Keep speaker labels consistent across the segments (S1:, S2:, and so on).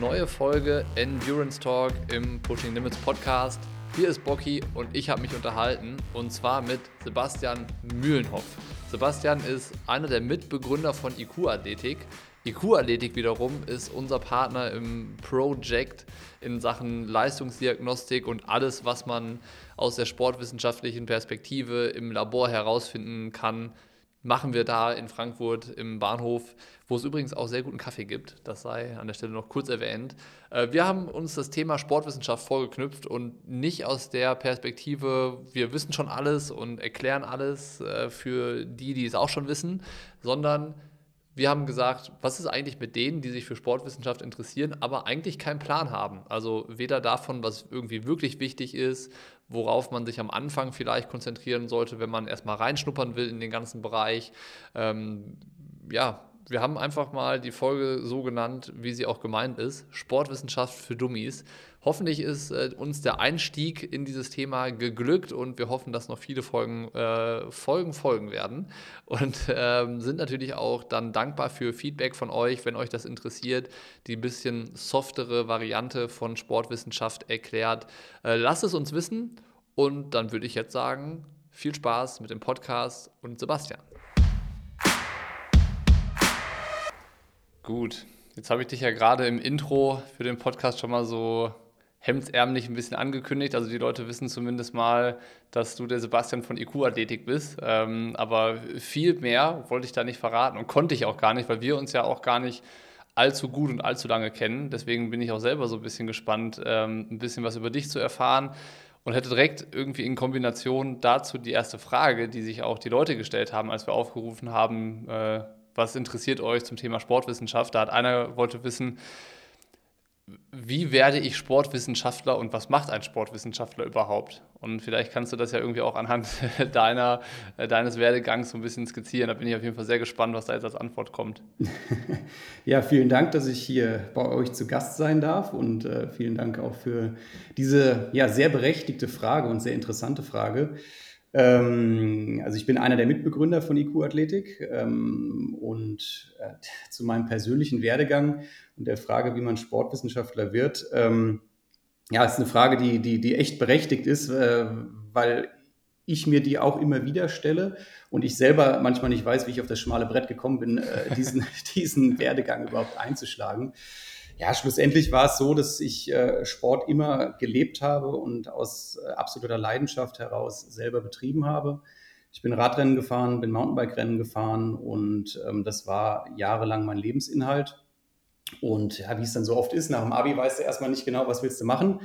S1: neue Folge Endurance Talk im Pushing Limits Podcast. Hier ist Bocky und ich habe mich unterhalten und zwar mit Sebastian Mühlenhoff. Sebastian ist einer der Mitbegründer von IQ Athletik. IQ Athletik wiederum ist unser Partner im Project in Sachen Leistungsdiagnostik und alles, was man aus der sportwissenschaftlichen Perspektive im Labor herausfinden kann, machen wir da in Frankfurt im Bahnhof, wo es übrigens auch sehr guten Kaffee gibt. Das sei an der Stelle noch kurz erwähnt. Äh, wir haben uns das Thema Sportwissenschaft vorgeknüpft und nicht aus der Perspektive, wir wissen schon alles und erklären alles äh, für die, die es auch schon wissen, sondern wir haben gesagt, was ist eigentlich mit denen, die sich für Sportwissenschaft interessieren, aber eigentlich keinen Plan haben. Also weder davon, was irgendwie wirklich wichtig ist, worauf man sich am Anfang vielleicht konzentrieren sollte, wenn man erstmal reinschnuppern will in den ganzen Bereich. Ähm, ja, wir haben einfach mal die Folge so genannt, wie sie auch gemeint ist: Sportwissenschaft für Dummies. Hoffentlich ist äh, uns der Einstieg in dieses Thema geglückt und wir hoffen, dass noch viele Folgen, äh, Folgen folgen werden. Und ähm, sind natürlich auch dann dankbar für Feedback von euch, wenn euch das interessiert, die ein bisschen softere Variante von Sportwissenschaft erklärt. Äh, lasst es uns wissen und dann würde ich jetzt sagen, viel Spaß mit dem Podcast und Sebastian. Gut, jetzt habe ich dich ja gerade im Intro für den Podcast schon mal so hemdsärmlich ein bisschen angekündigt. Also die Leute wissen zumindest mal, dass du der Sebastian von IQ Athletik bist. Ähm, aber viel mehr wollte ich da nicht verraten und konnte ich auch gar nicht, weil wir uns ja auch gar nicht allzu gut und allzu lange kennen. Deswegen bin ich auch selber so ein bisschen gespannt, ähm, ein bisschen was über dich zu erfahren und hätte direkt irgendwie in Kombination dazu die erste Frage, die sich auch die Leute gestellt haben, als wir aufgerufen haben, äh, was interessiert euch zum Thema Sportwissenschaft? Da hat einer wollte wissen, wie werde ich Sportwissenschaftler und was macht ein Sportwissenschaftler überhaupt? Und vielleicht kannst du das ja irgendwie auch anhand deiner, deines Werdegangs so ein bisschen skizzieren. Da bin ich auf jeden Fall sehr gespannt, was da jetzt als Antwort kommt.
S2: Ja, vielen Dank, dass ich hier bei euch zu Gast sein darf und äh, vielen Dank auch für diese ja, sehr berechtigte Frage und sehr interessante Frage. Ähm, also ich bin einer der Mitbegründer von IQ Athletik ähm, und äh, zu meinem persönlichen Werdegang und der Frage, wie man Sportwissenschaftler wird, ähm, ja, ist eine Frage, die, die, die echt berechtigt ist, äh, weil ich mir die auch immer wieder stelle und ich selber manchmal nicht weiß, wie ich auf das schmale Brett gekommen bin, äh, diesen, diesen Werdegang überhaupt einzuschlagen ja, schlussendlich war es so, dass ich äh, Sport immer gelebt habe und aus äh, absoluter Leidenschaft heraus selber betrieben habe. Ich bin Radrennen gefahren, bin Mountainbike-Rennen gefahren und ähm, das war jahrelang mein Lebensinhalt. Und ja, wie es dann so oft ist, nach dem Abi weißt du erstmal nicht genau, was willst du machen.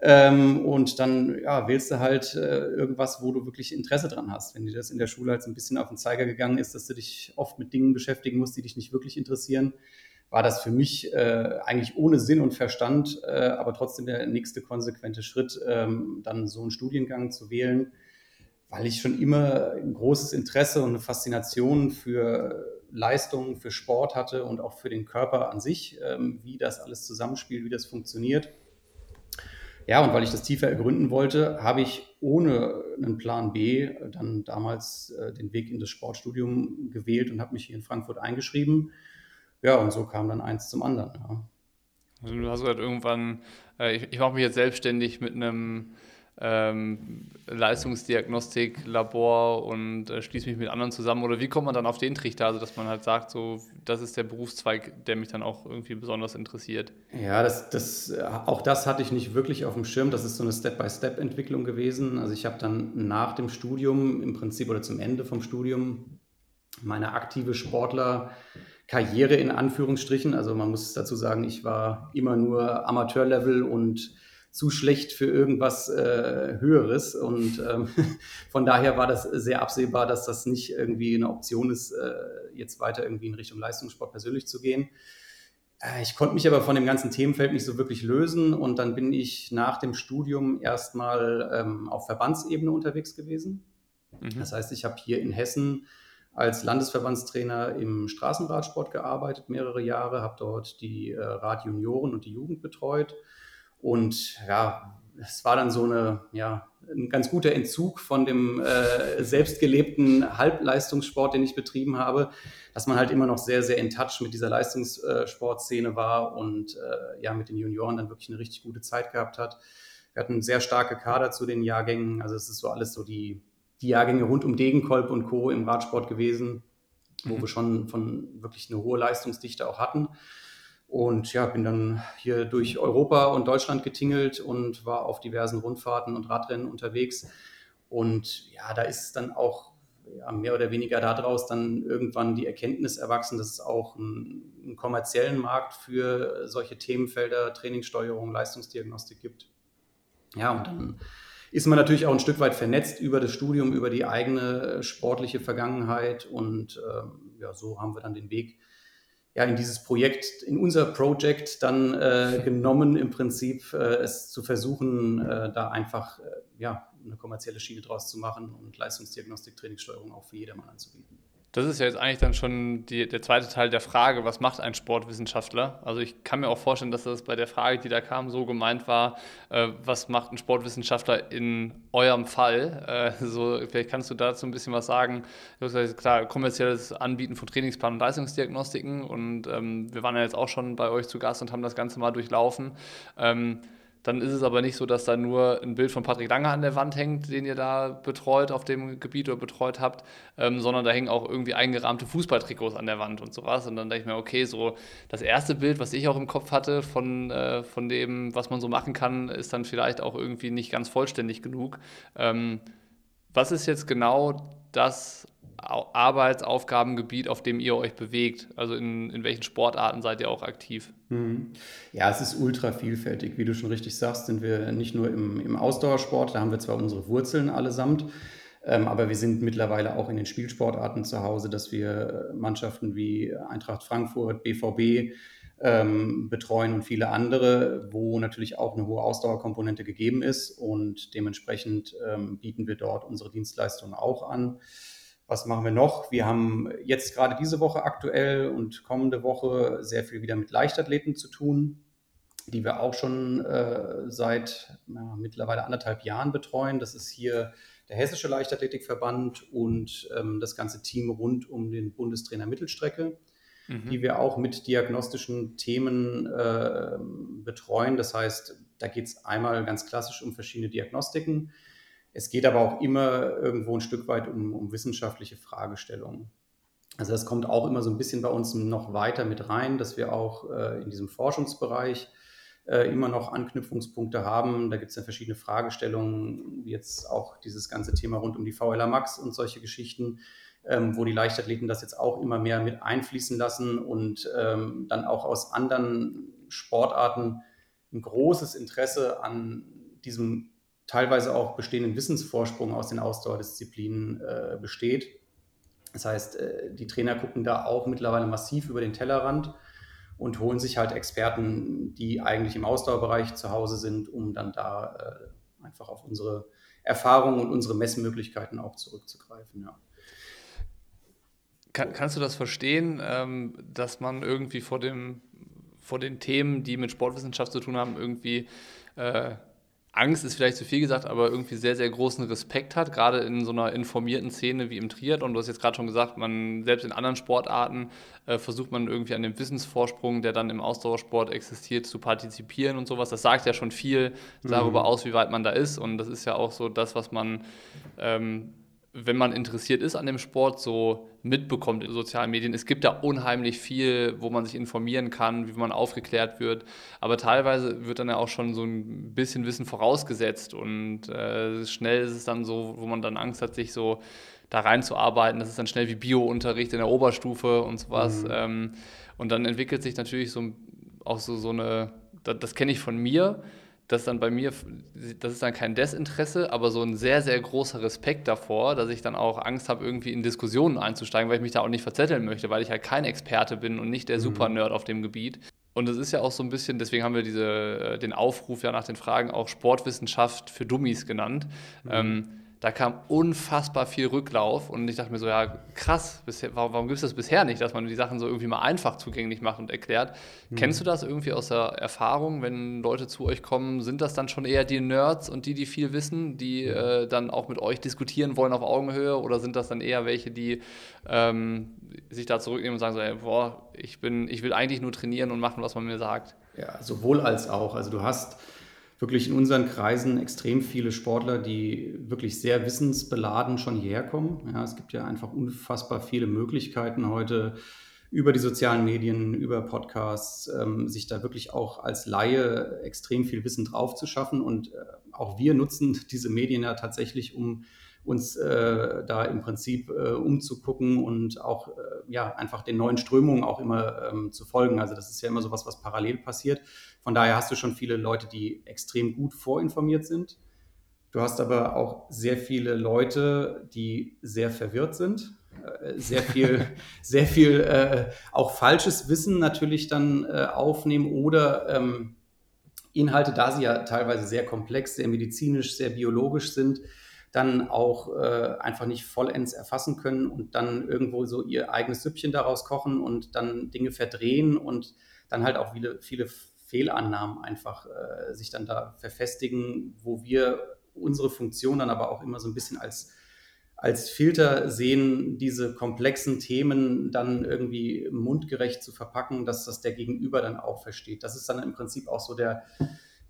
S2: Ähm, und dann ja, wählst du halt äh, irgendwas, wo du wirklich Interesse dran hast. Wenn dir das in der Schule halt so ein bisschen auf den Zeiger gegangen ist, dass du dich oft mit Dingen beschäftigen musst, die dich nicht wirklich interessieren, war das für mich äh, eigentlich ohne Sinn und Verstand, äh, aber trotzdem der nächste konsequente Schritt, ähm, dann so einen Studiengang zu wählen, weil ich schon immer ein großes Interesse und eine Faszination für Leistungen, für Sport hatte und auch für den Körper an sich, ähm, wie das alles zusammenspielt, wie das funktioniert. Ja, und weil ich das tiefer ergründen wollte, habe ich ohne einen Plan B dann damals äh, den Weg in das Sportstudium gewählt und habe mich hier in Frankfurt eingeschrieben ja, und so kam dann eins zum anderen. Ja.
S1: Also du hast halt irgendwann, äh, ich, ich mache mich jetzt selbstständig mit einem ähm, Leistungsdiagnostik-Labor und äh, schließe mich mit anderen zusammen. Oder wie kommt man dann auf den Trichter, also dass man halt sagt, so, das ist der Berufszweig, der mich dann auch irgendwie besonders interessiert?
S2: Ja, das, das, auch das hatte ich nicht wirklich auf dem Schirm. Das ist so eine Step-by-Step-Entwicklung gewesen. Also ich habe dann nach dem Studium im Prinzip oder zum Ende vom Studium meine aktive Sportler Karriere in Anführungsstrichen. Also man muss dazu sagen, ich war immer nur Amateurlevel und zu schlecht für irgendwas äh, Höheres. Und ähm, von daher war das sehr absehbar, dass das nicht irgendwie eine Option ist, äh, jetzt weiter irgendwie in Richtung Leistungssport persönlich zu gehen. Äh, ich konnte mich aber von dem ganzen Themenfeld nicht so wirklich lösen und dann bin ich nach dem Studium erstmal ähm, auf Verbandsebene unterwegs gewesen. Mhm. Das heißt, ich habe hier in Hessen als Landesverbandstrainer im Straßenradsport gearbeitet, mehrere Jahre, habe dort die äh, Radjunioren und die Jugend betreut. Und ja, es war dann so eine ja, ein ganz guter Entzug von dem äh, selbstgelebten Halbleistungssport, den ich betrieben habe, dass man halt immer noch sehr, sehr in Touch mit dieser Leistungssportszene war und äh, ja, mit den Junioren dann wirklich eine richtig gute Zeit gehabt hat. Wir hatten sehr starke Kader zu den Jahrgängen, also es ist so alles so die, die Jahrgänge rund um Degenkolb und Co. im Radsport gewesen, wo mhm. wir schon von wirklich eine hohe Leistungsdichte auch hatten. Und ja, bin dann hier durch Europa und Deutschland getingelt und war auf diversen Rundfahrten und Radrennen unterwegs. Und ja, da ist dann auch ja, mehr oder weniger daraus dann irgendwann die Erkenntnis erwachsen, dass es auch einen, einen kommerziellen Markt für solche Themenfelder Trainingssteuerung, Leistungsdiagnostik gibt. Ja, und dann ist man natürlich auch ein Stück weit vernetzt über das Studium, über die eigene sportliche Vergangenheit. Und ähm, ja, so haben wir dann den Weg ja, in dieses Projekt, in unser Projekt dann äh, genommen, im Prinzip äh, es zu versuchen, äh, da einfach äh, ja, eine kommerzielle Schiene draus zu machen und Leistungsdiagnostik, Trainingssteuerung auch für jedermann anzubieten.
S1: Das ist ja jetzt eigentlich dann schon die, der zweite Teil der Frage, was macht ein Sportwissenschaftler? Also ich kann mir auch vorstellen, dass das bei der Frage, die da kam, so gemeint war, äh, was macht ein Sportwissenschaftler in eurem Fall? Äh, so, vielleicht kannst du dazu ein bisschen was sagen. Ja klar, kommerzielles Anbieten von Trainingsplan und Leistungsdiagnostiken und ähm, wir waren ja jetzt auch schon bei euch zu Gast und haben das Ganze mal durchlaufen. Ähm, dann ist es aber nicht so, dass da nur ein Bild von Patrick Lange an der Wand hängt, den ihr da betreut auf dem Gebiet oder betreut habt, ähm, sondern da hängen auch irgendwie eingerahmte Fußballtrikots an der Wand und sowas. Und dann denke ich mir, okay, so das erste Bild, was ich auch im Kopf hatte von, äh, von dem, was man so machen kann, ist dann vielleicht auch irgendwie nicht ganz vollständig genug. Ähm, was ist jetzt genau das Arbeitsaufgabengebiet, auf dem ihr euch bewegt? Also in, in welchen Sportarten seid ihr auch aktiv?
S2: Mhm. Ja, es ist ultra vielfältig. Wie du schon richtig sagst, sind wir nicht nur im, im Ausdauersport, da haben wir zwar unsere Wurzeln allesamt, ähm, aber wir sind mittlerweile auch in den Spielsportarten zu Hause, dass wir Mannschaften wie Eintracht Frankfurt, BVB ähm, betreuen und viele andere, wo natürlich auch eine hohe Ausdauerkomponente gegeben ist und dementsprechend ähm, bieten wir dort unsere Dienstleistungen auch an. Was machen wir noch? Wir haben jetzt gerade diese Woche aktuell und kommende Woche sehr viel wieder mit Leichtathleten zu tun, die wir auch schon äh, seit ja, mittlerweile anderthalb Jahren betreuen. Das ist hier der Hessische Leichtathletikverband und ähm, das ganze Team rund um den Bundestrainer Mittelstrecke, mhm. die wir auch mit diagnostischen Themen äh, betreuen. Das heißt, da geht es einmal ganz klassisch um verschiedene Diagnostiken. Es geht aber auch immer irgendwo ein Stück weit um, um wissenschaftliche Fragestellungen. Also das kommt auch immer so ein bisschen bei uns noch weiter mit rein, dass wir auch äh, in diesem Forschungsbereich äh, immer noch Anknüpfungspunkte haben. Da gibt es ja verschiedene Fragestellungen, wie jetzt auch dieses ganze Thema rund um die VLA Max und solche Geschichten, ähm, wo die Leichtathleten das jetzt auch immer mehr mit einfließen lassen und ähm, dann auch aus anderen Sportarten ein großes Interesse an diesem teilweise auch bestehenden Wissensvorsprung aus den Ausdauerdisziplinen äh, besteht. Das heißt, äh, die Trainer gucken da auch mittlerweile massiv über den Tellerrand und holen sich halt Experten, die eigentlich im Ausdauerbereich zu Hause sind, um dann da äh, einfach auf unsere Erfahrungen und unsere Messmöglichkeiten auch zurückzugreifen. Ja.
S1: Kann, kannst du das verstehen, ähm, dass man irgendwie vor, dem, vor den Themen, die mit Sportwissenschaft zu tun haben, irgendwie äh, Angst ist vielleicht zu viel gesagt, aber irgendwie sehr, sehr großen Respekt hat, gerade in so einer informierten Szene wie im Triathlon. Du hast jetzt gerade schon gesagt, man selbst in anderen Sportarten äh, versucht man irgendwie an dem Wissensvorsprung, der dann im Ausdauersport existiert, zu partizipieren und sowas. Das sagt ja schon viel darüber mhm. aus, wie weit man da ist. Und das ist ja auch so das, was man ähm, wenn man interessiert ist an dem Sport, so mitbekommt in sozialen Medien. Es gibt da unheimlich viel, wo man sich informieren kann, wie man aufgeklärt wird. Aber teilweise wird dann ja auch schon so ein bisschen Wissen vorausgesetzt und äh, schnell ist es dann so, wo man dann Angst hat, sich so da reinzuarbeiten. Das ist dann schnell wie Bio-Unterricht in der Oberstufe und sowas. Mhm. Ähm, und dann entwickelt sich natürlich so auch so, so eine, das, das kenne ich von mir, das ist dann bei mir, das ist dann kein Desinteresse, aber so ein sehr, sehr großer Respekt davor, dass ich dann auch Angst habe, irgendwie in Diskussionen einzusteigen, weil ich mich da auch nicht verzetteln möchte, weil ich halt kein Experte bin und nicht der mhm. Super-Nerd auf dem Gebiet. Und es ist ja auch so ein bisschen, deswegen haben wir diese, äh, den Aufruf ja nach den Fragen auch Sportwissenschaft für Dummies genannt. Mhm. Ähm, da kam unfassbar viel Rücklauf und ich dachte mir so, ja, krass, bisher, warum, warum gibt es das bisher nicht, dass man die Sachen so irgendwie mal einfach zugänglich macht und erklärt? Mhm. Kennst du das irgendwie aus der Erfahrung, wenn Leute zu euch kommen, sind das dann schon eher die Nerds und die, die viel wissen, die äh, dann auch mit euch diskutieren wollen auf Augenhöhe oder sind das dann eher welche, die ähm, sich da zurücknehmen und sagen so, ey, boah, ich, bin, ich will eigentlich nur trainieren und machen, was man mir sagt?
S2: Ja, sowohl als auch. Also du hast wirklich in unseren Kreisen extrem viele Sportler, die wirklich sehr wissensbeladen schon hierher kommen. Ja, es gibt ja einfach unfassbar viele Möglichkeiten heute über die sozialen Medien, über Podcasts, ähm, sich da wirklich auch als Laie extrem viel Wissen drauf zu schaffen. Und äh, auch wir nutzen diese Medien ja tatsächlich, um uns äh, da im Prinzip äh, umzugucken und auch äh, ja einfach den neuen Strömungen auch immer ähm, zu folgen. Also das ist ja immer so was, was parallel passiert. Von daher hast du schon viele Leute, die extrem gut vorinformiert sind. Du hast aber auch sehr viele Leute, die sehr verwirrt sind, äh, sehr viel, sehr viel äh, auch falsches Wissen natürlich dann äh, aufnehmen oder ähm, Inhalte, da sie ja teilweise sehr komplex, sehr medizinisch, sehr biologisch sind, dann auch äh, einfach nicht vollends erfassen können und dann irgendwo so ihr eigenes Süppchen daraus kochen und dann Dinge verdrehen und dann halt auch viele, viele Fehlannahmen einfach äh, sich dann da verfestigen, wo wir unsere Funktion dann aber auch immer so ein bisschen als, als Filter sehen, diese komplexen Themen dann irgendwie mundgerecht zu verpacken, dass das der Gegenüber dann auch versteht. Das ist dann im Prinzip auch so der,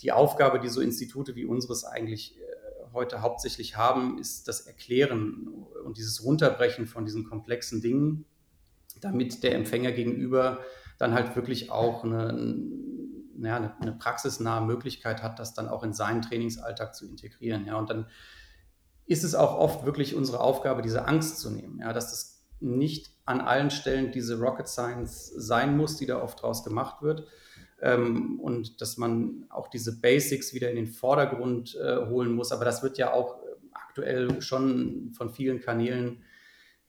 S2: die Aufgabe, die so Institute wie unseres eigentlich äh, heute hauptsächlich haben, ist das Erklären und dieses Runterbrechen von diesen komplexen Dingen, damit der Empfänger gegenüber dann halt wirklich auch eine, ja, eine, eine praxisnahe Möglichkeit hat, das dann auch in seinen Trainingsalltag zu integrieren. Ja, und dann ist es auch oft wirklich unsere Aufgabe, diese Angst zu nehmen, ja, dass das nicht an allen Stellen diese Rocket Science sein muss, die da oft draus gemacht wird, ähm, und dass man auch diese Basics wieder in den Vordergrund äh, holen muss. Aber das wird ja auch äh, aktuell schon von vielen Kanälen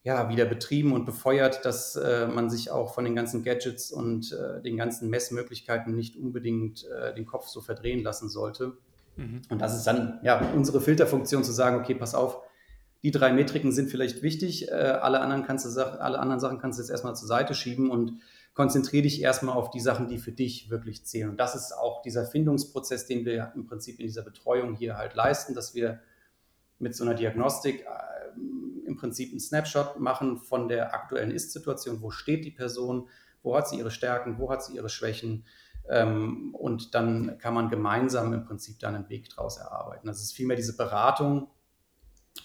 S2: ja, wieder betrieben und befeuert, dass äh, man sich auch von den ganzen Gadgets und äh, den ganzen Messmöglichkeiten nicht unbedingt äh, den Kopf so verdrehen lassen sollte. Mhm. Und das ist dann ja unsere Filterfunktion zu sagen, okay, pass auf, die drei Metriken sind vielleicht wichtig, äh, alle, anderen kannst du, alle anderen Sachen kannst du jetzt erstmal zur Seite schieben und konzentriere dich erstmal auf die Sachen, die für dich wirklich zählen. Und das ist auch dieser Findungsprozess, den wir im Prinzip in dieser Betreuung hier halt leisten, dass wir mit so einer Diagnostik äh, im Prinzip einen Snapshot machen von der aktuellen Ist-Situation. Wo steht die Person? Wo hat sie ihre Stärken? Wo hat sie ihre Schwächen? Ähm, und dann kann man gemeinsam im Prinzip dann einen Weg daraus erarbeiten. Das ist vielmehr diese Beratung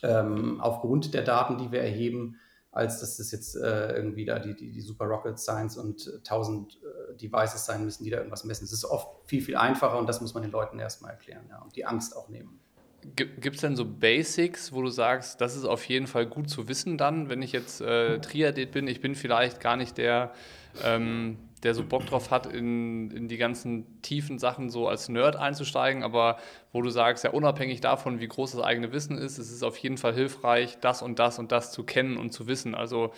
S2: ähm, aufgrund der Daten, die wir erheben, als dass das jetzt äh, irgendwie da die, die, die, Super Rocket Science und äh, 1000 äh, Devices sein müssen, die da irgendwas messen. Es ist oft viel, viel einfacher und das muss man den Leuten erstmal erklären ja, und die Angst auch nehmen.
S1: Gibt es denn so Basics, wo du sagst, das ist auf jeden Fall gut zu wissen dann, wenn ich jetzt äh, Triadet bin, ich bin vielleicht gar nicht der, ähm, der so Bock drauf hat, in, in die ganzen tiefen Sachen so als Nerd einzusteigen, aber wo du sagst, ja unabhängig davon, wie groß das eigene Wissen ist, es ist auf jeden Fall hilfreich, das und das und das zu kennen und zu wissen. Also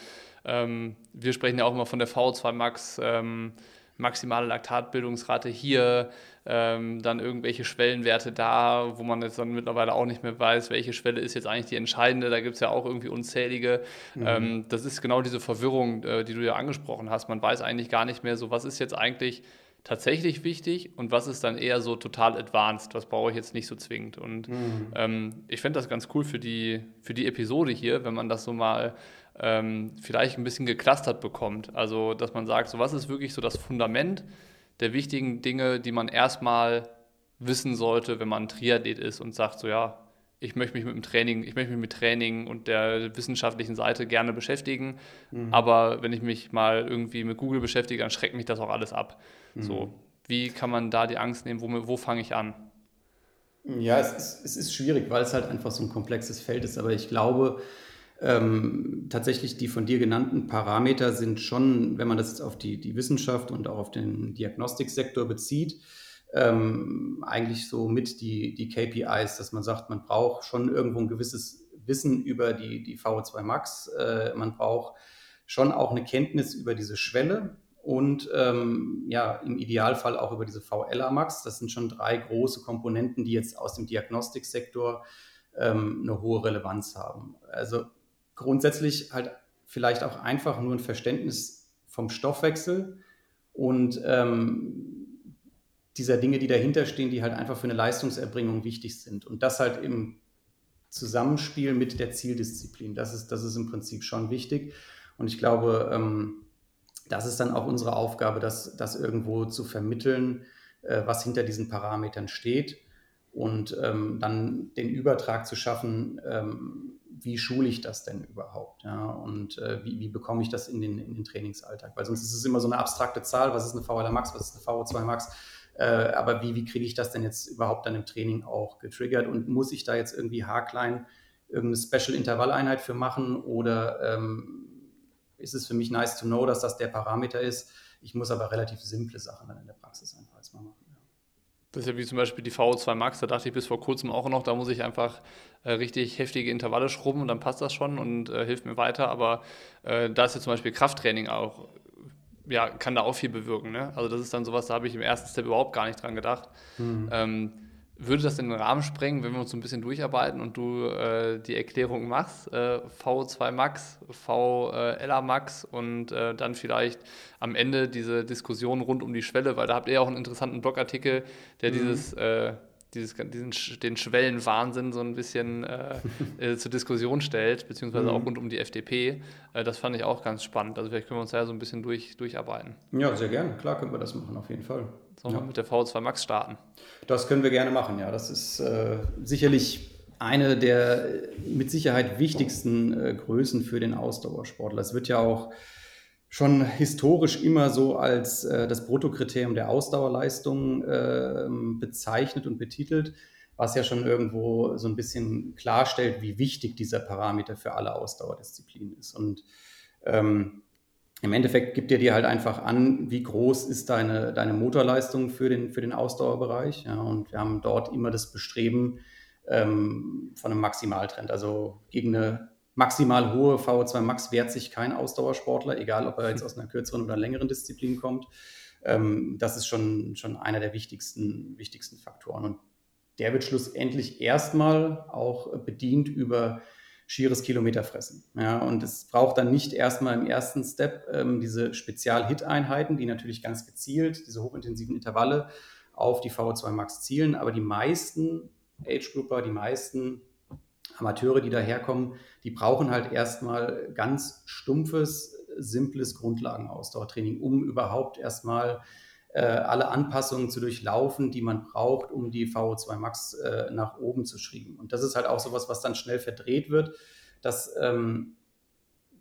S1: ähm, wir sprechen ja auch immer von der V2 Max. Ähm, maximale Laktatbildungsrate hier, ähm, dann irgendwelche Schwellenwerte da, wo man jetzt dann mittlerweile auch nicht mehr weiß, welche Schwelle ist jetzt eigentlich die entscheidende. Da gibt es ja auch irgendwie unzählige. Mhm. Ähm, das ist genau diese Verwirrung, äh, die du ja angesprochen hast. Man weiß eigentlich gar nicht mehr so, was ist jetzt eigentlich tatsächlich wichtig und was ist dann eher so total advanced, was brauche ich jetzt nicht so zwingend. Und mhm. ähm, ich fände das ganz cool für die, für die Episode hier, wenn man das so mal ähm, vielleicht ein bisschen geclustert bekommt. Also, dass man sagt, so was ist wirklich so das Fundament der wichtigen Dinge, die man erstmal wissen sollte, wenn man Triathlet ist und sagt, so ja, ich möchte mich mit dem Training, ich möchte mich mit Training und der wissenschaftlichen Seite gerne beschäftigen. Mhm. Aber wenn ich mich mal irgendwie mit Google beschäftige, dann schreckt mich das auch alles ab. Mhm. So, wie kann man da die Angst nehmen? Wo, wo fange ich an?
S2: Ja, es ist, es ist schwierig, weil es halt einfach so ein komplexes Feld ist. Aber ich glaube, ähm, tatsächlich die von dir genannten Parameter sind schon, wenn man das jetzt auf die, die Wissenschaft und auch auf den Diagnostiksektor bezieht, ähm, eigentlich so mit die, die KPIs, dass man sagt, man braucht schon irgendwo ein gewisses Wissen über die, die VO2 Max, äh, man braucht schon auch eine Kenntnis über diese Schwelle und ähm, ja, im Idealfall auch über diese VLA Max. Das sind schon drei große Komponenten, die jetzt aus dem Diagnostiksektor ähm, eine hohe Relevanz haben. Also grundsätzlich halt vielleicht auch einfach nur ein Verständnis vom Stoffwechsel und ähm, dieser Dinge, die dahinter stehen, die halt einfach für eine Leistungserbringung wichtig sind. Und das halt im Zusammenspiel mit der Zieldisziplin. Das ist, das ist im Prinzip schon wichtig. Und ich glaube, ähm, das ist dann auch unsere Aufgabe, das, das irgendwo zu vermitteln, äh, was hinter diesen Parametern steht und ähm, dann den Übertrag zu schaffen, ähm, wie schule ich das denn überhaupt? Ja? Und äh, wie, wie, bekomme ich das in den, in den Trainingsalltag? Weil sonst ist es immer so eine abstrakte Zahl, was ist eine VLR Max, was ist eine VO2 Max? Äh, aber wie, wie kriege ich das denn jetzt überhaupt dann im Training auch getriggert? Und muss ich da jetzt irgendwie haarklein irgendeine Special-Intervalleinheit für machen oder ähm, ist es für mich nice to know, dass das der Parameter ist. Ich muss aber relativ simple Sachen dann in der Praxis einfach erstmal machen.
S1: Das ist ja wie zum Beispiel die VO2 Max, da dachte ich bis vor kurzem auch noch, da muss ich einfach äh, richtig heftige Intervalle schrubben und dann passt das schon und äh, hilft mir weiter. Aber äh, da ist ja zum Beispiel Krafttraining auch, ja, kann da auch viel bewirken. Ne? Also das ist dann sowas, da habe ich im ersten Step überhaupt gar nicht dran gedacht. Mhm. Ähm, würde das in den Rahmen sprengen, wenn wir uns so ein bisschen durcharbeiten und du äh, die Erklärung machst, äh, V2 Max, VLA Max und äh, dann vielleicht am Ende diese Diskussion rund um die Schwelle, weil da habt ihr auch einen interessanten Blogartikel, der mhm. dieses, äh, dieses, diesen, den Schwellenwahnsinn so ein bisschen äh, äh, zur Diskussion stellt, beziehungsweise mhm. auch rund um die FDP. das fand ich auch ganz spannend. Also vielleicht können wir uns da so ein bisschen durch, durcharbeiten.
S2: Ja, sehr gerne. Klar können wir das machen, auf jeden Fall.
S1: Sollen wir mit der V2 Max starten?
S2: Das können wir gerne machen, ja. Das ist äh, sicherlich eine der mit Sicherheit wichtigsten äh, Größen für den Ausdauersportler. Es wird ja auch schon historisch immer so als äh, das Bruttokriterium der Ausdauerleistung äh, bezeichnet und betitelt, was ja schon irgendwo so ein bisschen klarstellt, wie wichtig dieser Parameter für alle Ausdauerdisziplinen ist. Und ähm, im Endeffekt gibt er dir halt einfach an, wie groß ist deine, deine Motorleistung für den, für den Ausdauerbereich. Ja, und wir haben dort immer das Bestreben ähm, von einem Maximaltrend. Also gegen eine maximal hohe VO2 Max wehrt sich kein Ausdauersportler, egal ob er jetzt aus einer kürzeren oder längeren Disziplin kommt. Ähm, das ist schon, schon einer der wichtigsten, wichtigsten Faktoren. Und der wird schlussendlich erstmal auch bedient über schieres Kilometerfressen. Ja, und es braucht dann nicht erstmal im ersten Step ähm, diese Spezial-Hit-Einheiten, die natürlich ganz gezielt, diese hochintensiven Intervalle auf die VO2 Max zielen. Aber die meisten Age-Grouper, die meisten Amateure, die daherkommen, die brauchen halt erstmal ganz stumpfes, simples Grundlagenausdauertraining, um überhaupt erstmal alle Anpassungen zu durchlaufen, die man braucht, um die VO2 Max äh, nach oben zu schieben. Und das ist halt auch sowas, was dann schnell verdreht wird, dass ähm,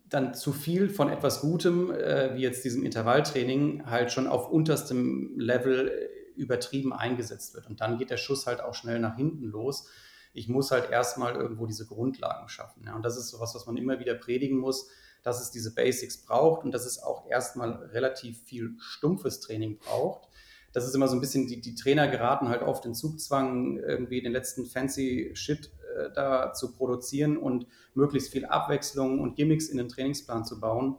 S2: dann zu viel von etwas Gutem, äh, wie jetzt diesem Intervalltraining, halt schon auf unterstem Level äh, übertrieben eingesetzt wird. Und dann geht der Schuss halt auch schnell nach hinten los. Ich muss halt erstmal irgendwo diese Grundlagen schaffen. Ja. Und das ist sowas, was man immer wieder predigen muss dass es diese Basics braucht und dass es auch erstmal relativ viel stumpfes Training braucht. Das ist immer so ein bisschen, die, die Trainer geraten halt oft in Zugzwang, irgendwie den letzten fancy Shit äh, da zu produzieren und möglichst viel Abwechslung und Gimmicks in den Trainingsplan zu bauen.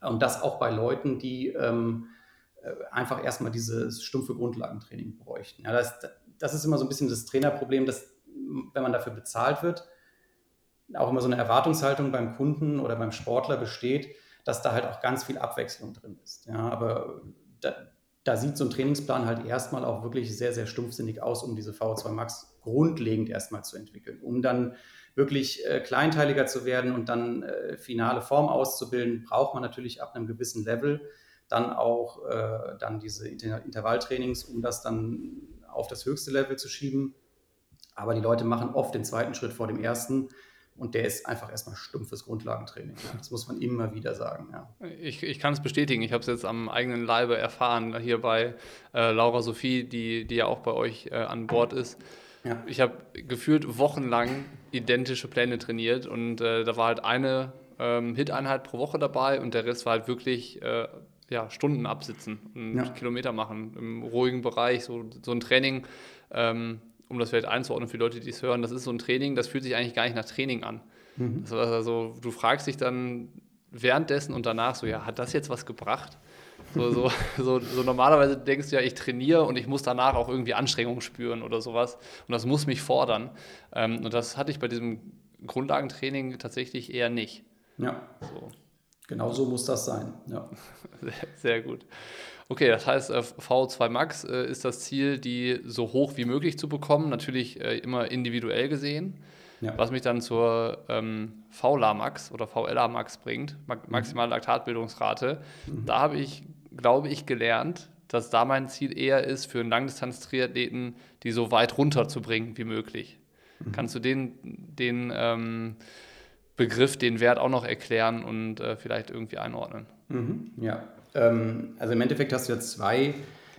S2: Und das auch bei Leuten, die ähm, äh, einfach erstmal dieses stumpfe Grundlagentraining bräuchten. Ja, das, das ist immer so ein bisschen das Trainerproblem, dass wenn man dafür bezahlt wird, auch immer so eine Erwartungshaltung beim Kunden oder beim Sportler besteht, dass da halt auch ganz viel Abwechslung drin ist. Ja, aber da, da sieht so ein Trainingsplan halt erstmal auch wirklich sehr, sehr stumpfsinnig aus, um diese VO2 Max grundlegend erstmal zu entwickeln, um dann wirklich äh, kleinteiliger zu werden und dann äh, finale Form auszubilden, braucht man natürlich ab einem gewissen Level dann auch äh, dann diese Inter Intervalltrainings, um das dann auf das höchste Level zu schieben. Aber die Leute machen oft den zweiten Schritt vor dem ersten und der ist einfach erstmal stumpfes Grundlagentraining. Ja. Das muss man immer wieder sagen. Ja.
S1: Ich, ich kann es bestätigen. Ich habe es jetzt am eigenen Leibe erfahren, hier bei äh, Laura Sophie, die, die ja auch bei euch äh, an Bord ist. Ja. Ich habe gefühlt wochenlang identische Pläne trainiert und äh, da war halt eine ähm, Hit-Einheit pro Woche dabei und der Rest war halt wirklich äh, ja, Stunden absitzen und. Kilometer machen im ruhigen Bereich. So, so ein Training. Ähm, um das vielleicht einzuordnen für Leute, die es hören, das ist so ein Training, das fühlt sich eigentlich gar nicht nach Training an. Mhm. also, du fragst dich dann währenddessen und danach so, ja, hat das jetzt was gebracht? So, so, so, so, normalerweise denkst du ja, ich trainiere und ich muss danach auch irgendwie Anstrengung spüren oder sowas. Und das muss mich fordern. Ähm, und das hatte ich bei diesem Grundlagentraining tatsächlich eher nicht.
S2: Ja. So. Genau so muss das sein. Ja.
S1: Sehr, sehr gut. Okay, das heißt, äh, V2 Max äh, ist das Ziel, die so hoch wie möglich zu bekommen, natürlich äh, immer individuell gesehen. Ja. Was mich dann zur ähm, VLA Max oder VLA Max bringt, mhm. maximale Laktatbildungsrate. Mhm. Da habe ich, glaube ich, gelernt, dass da mein Ziel eher ist, für einen Langdistanz-Triathleten die so weit runterzubringen wie möglich. Mhm. Kannst du den, den ähm, Begriff, den Wert auch noch erklären und äh, vielleicht irgendwie einordnen?
S2: Mhm. Ja, ähm, also im Endeffekt hast du ja zwei.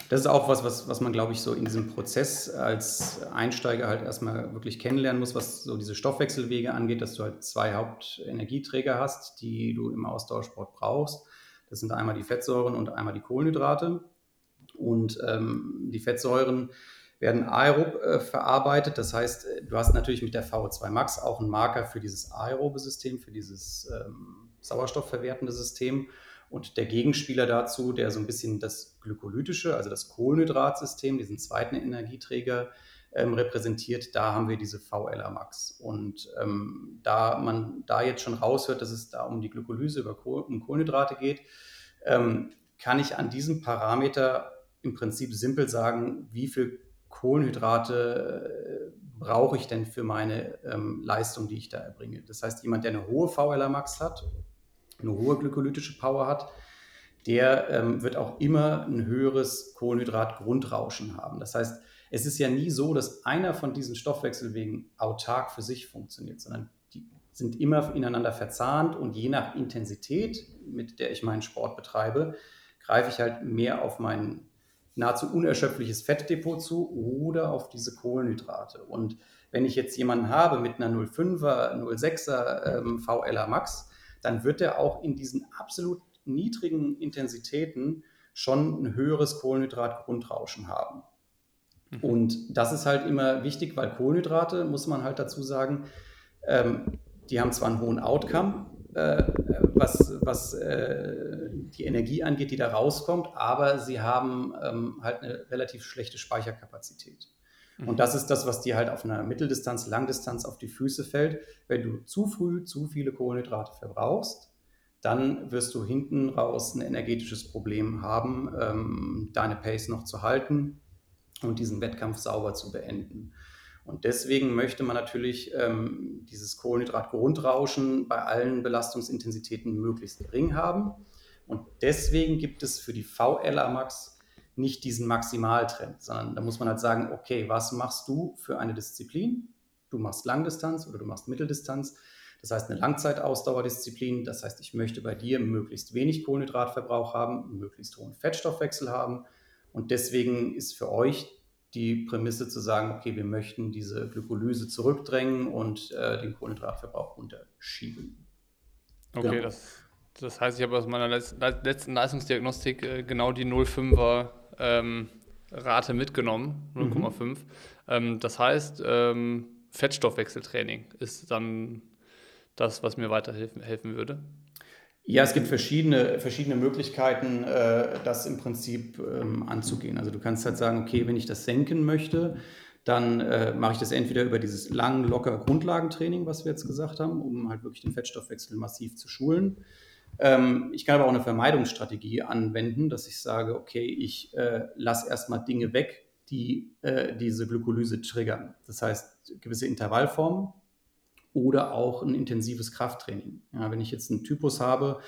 S2: Das ist auch was, was, was man, glaube ich, so in diesem Prozess als Einsteiger halt erstmal wirklich kennenlernen muss, was so diese Stoffwechselwege angeht, dass du halt zwei Hauptenergieträger hast, die du im Ausdauersport brauchst. Das sind einmal die Fettsäuren und einmal die Kohlenhydrate. Und ähm, die Fettsäuren werden aerob äh, verarbeitet. Das heißt, du hast natürlich mit der VO2 Max auch einen Marker für dieses aerobe System, für dieses ähm, sauerstoffverwertende System. Und der Gegenspieler dazu, der so ein bisschen das glykolytische, also das Kohlenhydratsystem, diesen zweiten Energieträger ähm, repräsentiert, da haben wir diese VLA Max. Und ähm, da man da jetzt schon raushört, dass es da um die Glykolyse über Koh um Kohlenhydrate geht, ähm, kann ich an diesem Parameter im Prinzip simpel sagen, wie viel Kohlenhydrate äh, brauche ich denn für meine ähm, Leistung, die ich da erbringe. Das heißt, jemand, der eine hohe VLA Max hat, eine hohe glykolytische Power hat, der ähm, wird auch immer ein höheres Kohlenhydrat-Grundrauschen haben. Das heißt, es ist ja nie so, dass einer von diesen Stoffwechselwegen autark für sich funktioniert, sondern die sind immer ineinander verzahnt und je nach Intensität, mit der ich meinen Sport betreibe, greife ich halt mehr auf mein nahezu unerschöpfliches Fettdepot zu oder auf diese Kohlenhydrate. Und wenn ich jetzt jemanden habe mit einer 0,5er, 0,6er ähm, VLA Max, dann wird er auch in diesen absolut niedrigen Intensitäten schon ein höheres Kohlenhydratgrundrauschen haben. Mhm. Und das ist halt immer wichtig, weil Kohlenhydrate, muss man halt dazu sagen, ähm, die haben zwar einen hohen Outcome, äh, was, was äh, die Energie angeht, die da rauskommt, aber sie haben ähm, halt eine relativ schlechte Speicherkapazität. Und mhm. das ist das, was dir halt auf einer Mitteldistanz, Langdistanz auf die Füße fällt. Wenn du zu früh zu viele Kohlenhydrate verbrauchst, dann wirst du hinten raus ein energetisches Problem haben, ähm, deine Pace noch zu halten und diesen Wettkampf sauber zu beenden. Und deswegen möchte man natürlich ähm, dieses Kohlenhydratgrundrauschen bei allen Belastungsintensitäten möglichst gering haben. Und deswegen gibt es für die VLA Max nicht diesen Maximaltrend, sondern da muss man halt sagen, okay, was machst du für eine Disziplin? Du machst Langdistanz oder du machst Mitteldistanz. Das heißt eine Langzeitausdauerdisziplin. Das heißt, ich möchte bei dir möglichst wenig Kohlenhydratverbrauch haben, möglichst hohen Fettstoffwechsel haben. Und deswegen ist für euch die Prämisse zu sagen, okay, wir möchten diese Glykolyse zurückdrängen und äh, den Kohlenhydratverbrauch runterschieben.
S1: Okay, genau. das, das heißt, ich habe aus meiner letzten Leistungsdiagnostik äh, genau die 0,5er ähm, Rate mitgenommen, 0,5. Mhm. Ähm, das heißt, ähm, Fettstoffwechseltraining ist dann das, was mir weiterhelfen helfen würde.
S2: Ja, es gibt verschiedene, verschiedene Möglichkeiten, äh, das im Prinzip ähm, anzugehen. Also du kannst halt sagen, okay, wenn ich das senken möchte, dann äh, mache ich das entweder über dieses lang, locker Grundlagentraining, was wir jetzt gesagt haben, um halt wirklich den Fettstoffwechsel massiv zu schulen. Ähm, ich kann aber auch eine Vermeidungsstrategie anwenden, dass ich sage, okay, ich äh, lasse erstmal Dinge weg, die äh, diese Glykolyse triggern. Das heißt, gewisse Intervallformen oder auch ein intensives Krafttraining. Ja, wenn ich jetzt einen Typus habe,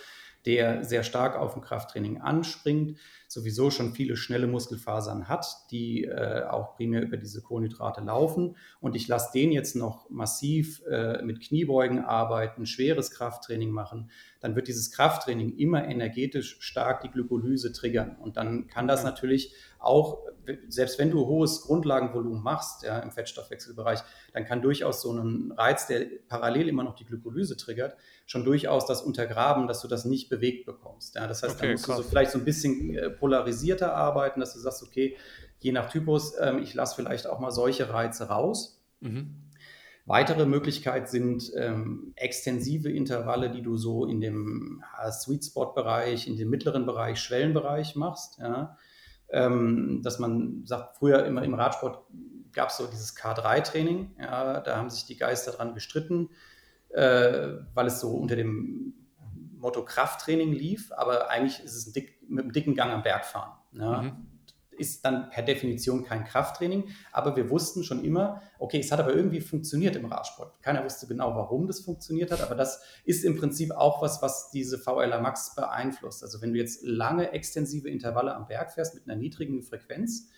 S2: der sehr stark auf ein Krafttraining anspringt, sowieso schon viele schnelle Muskelfasern hat, die äh, auch primär über diese Kohlenhydrate laufen. Und ich lasse den jetzt noch massiv äh, mit Kniebeugen arbeiten, schweres Krafttraining machen, dann wird dieses Krafttraining immer energetisch stark die Glykolyse triggern. Und dann kann das natürlich auch, selbst wenn du hohes Grundlagenvolumen machst ja, im Fettstoffwechselbereich, dann kann durchaus so ein Reiz, der parallel immer noch die Glykolyse triggert, schon durchaus das untergraben, dass du das nicht bewegt bekommst. Ja. Das heißt, okay, da musst krass. du so vielleicht so ein bisschen äh, polarisierter arbeiten, dass du sagst, okay, je nach Typus, ähm, ich lasse vielleicht auch mal solche Reize raus. Mhm. Weitere Möglichkeit sind ähm, extensive Intervalle, die du so in dem ja, Sweet Spot-Bereich, in dem mittleren Bereich, Schwellenbereich machst. Ja. Ähm, dass man sagt, früher immer im Radsport gab es so dieses K3-Training. Ja, da haben sich die Geister dran gestritten, äh, weil es so unter dem Motto Krafttraining lief, aber eigentlich ist es dick, mit einem dicken Gang am Berg fahren. Ja. Mhm ist dann per Definition kein Krafttraining, aber wir wussten schon immer, okay, es hat aber irgendwie funktioniert im Radsport. Keiner wusste genau, warum das funktioniert hat, aber das ist im Prinzip auch was, was diese VLA Max beeinflusst. Also wenn du jetzt lange extensive Intervalle am Berg fährst mit einer niedrigen Frequenz,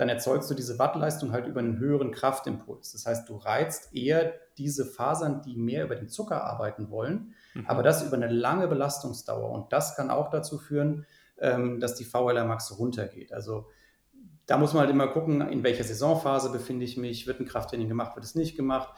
S2: dann erzeugst du diese Wattleistung halt über einen höheren Kraftimpuls. Das heißt, du reizt eher diese Fasern, die mehr über den Zucker arbeiten wollen, mhm. aber das über eine lange Belastungsdauer. Und das kann auch dazu führen, ähm, dass die VLR Max runtergeht. Also da muss man halt immer gucken, in welcher Saisonphase befinde ich mich, wird ein Krafttraining gemacht, wird es nicht gemacht,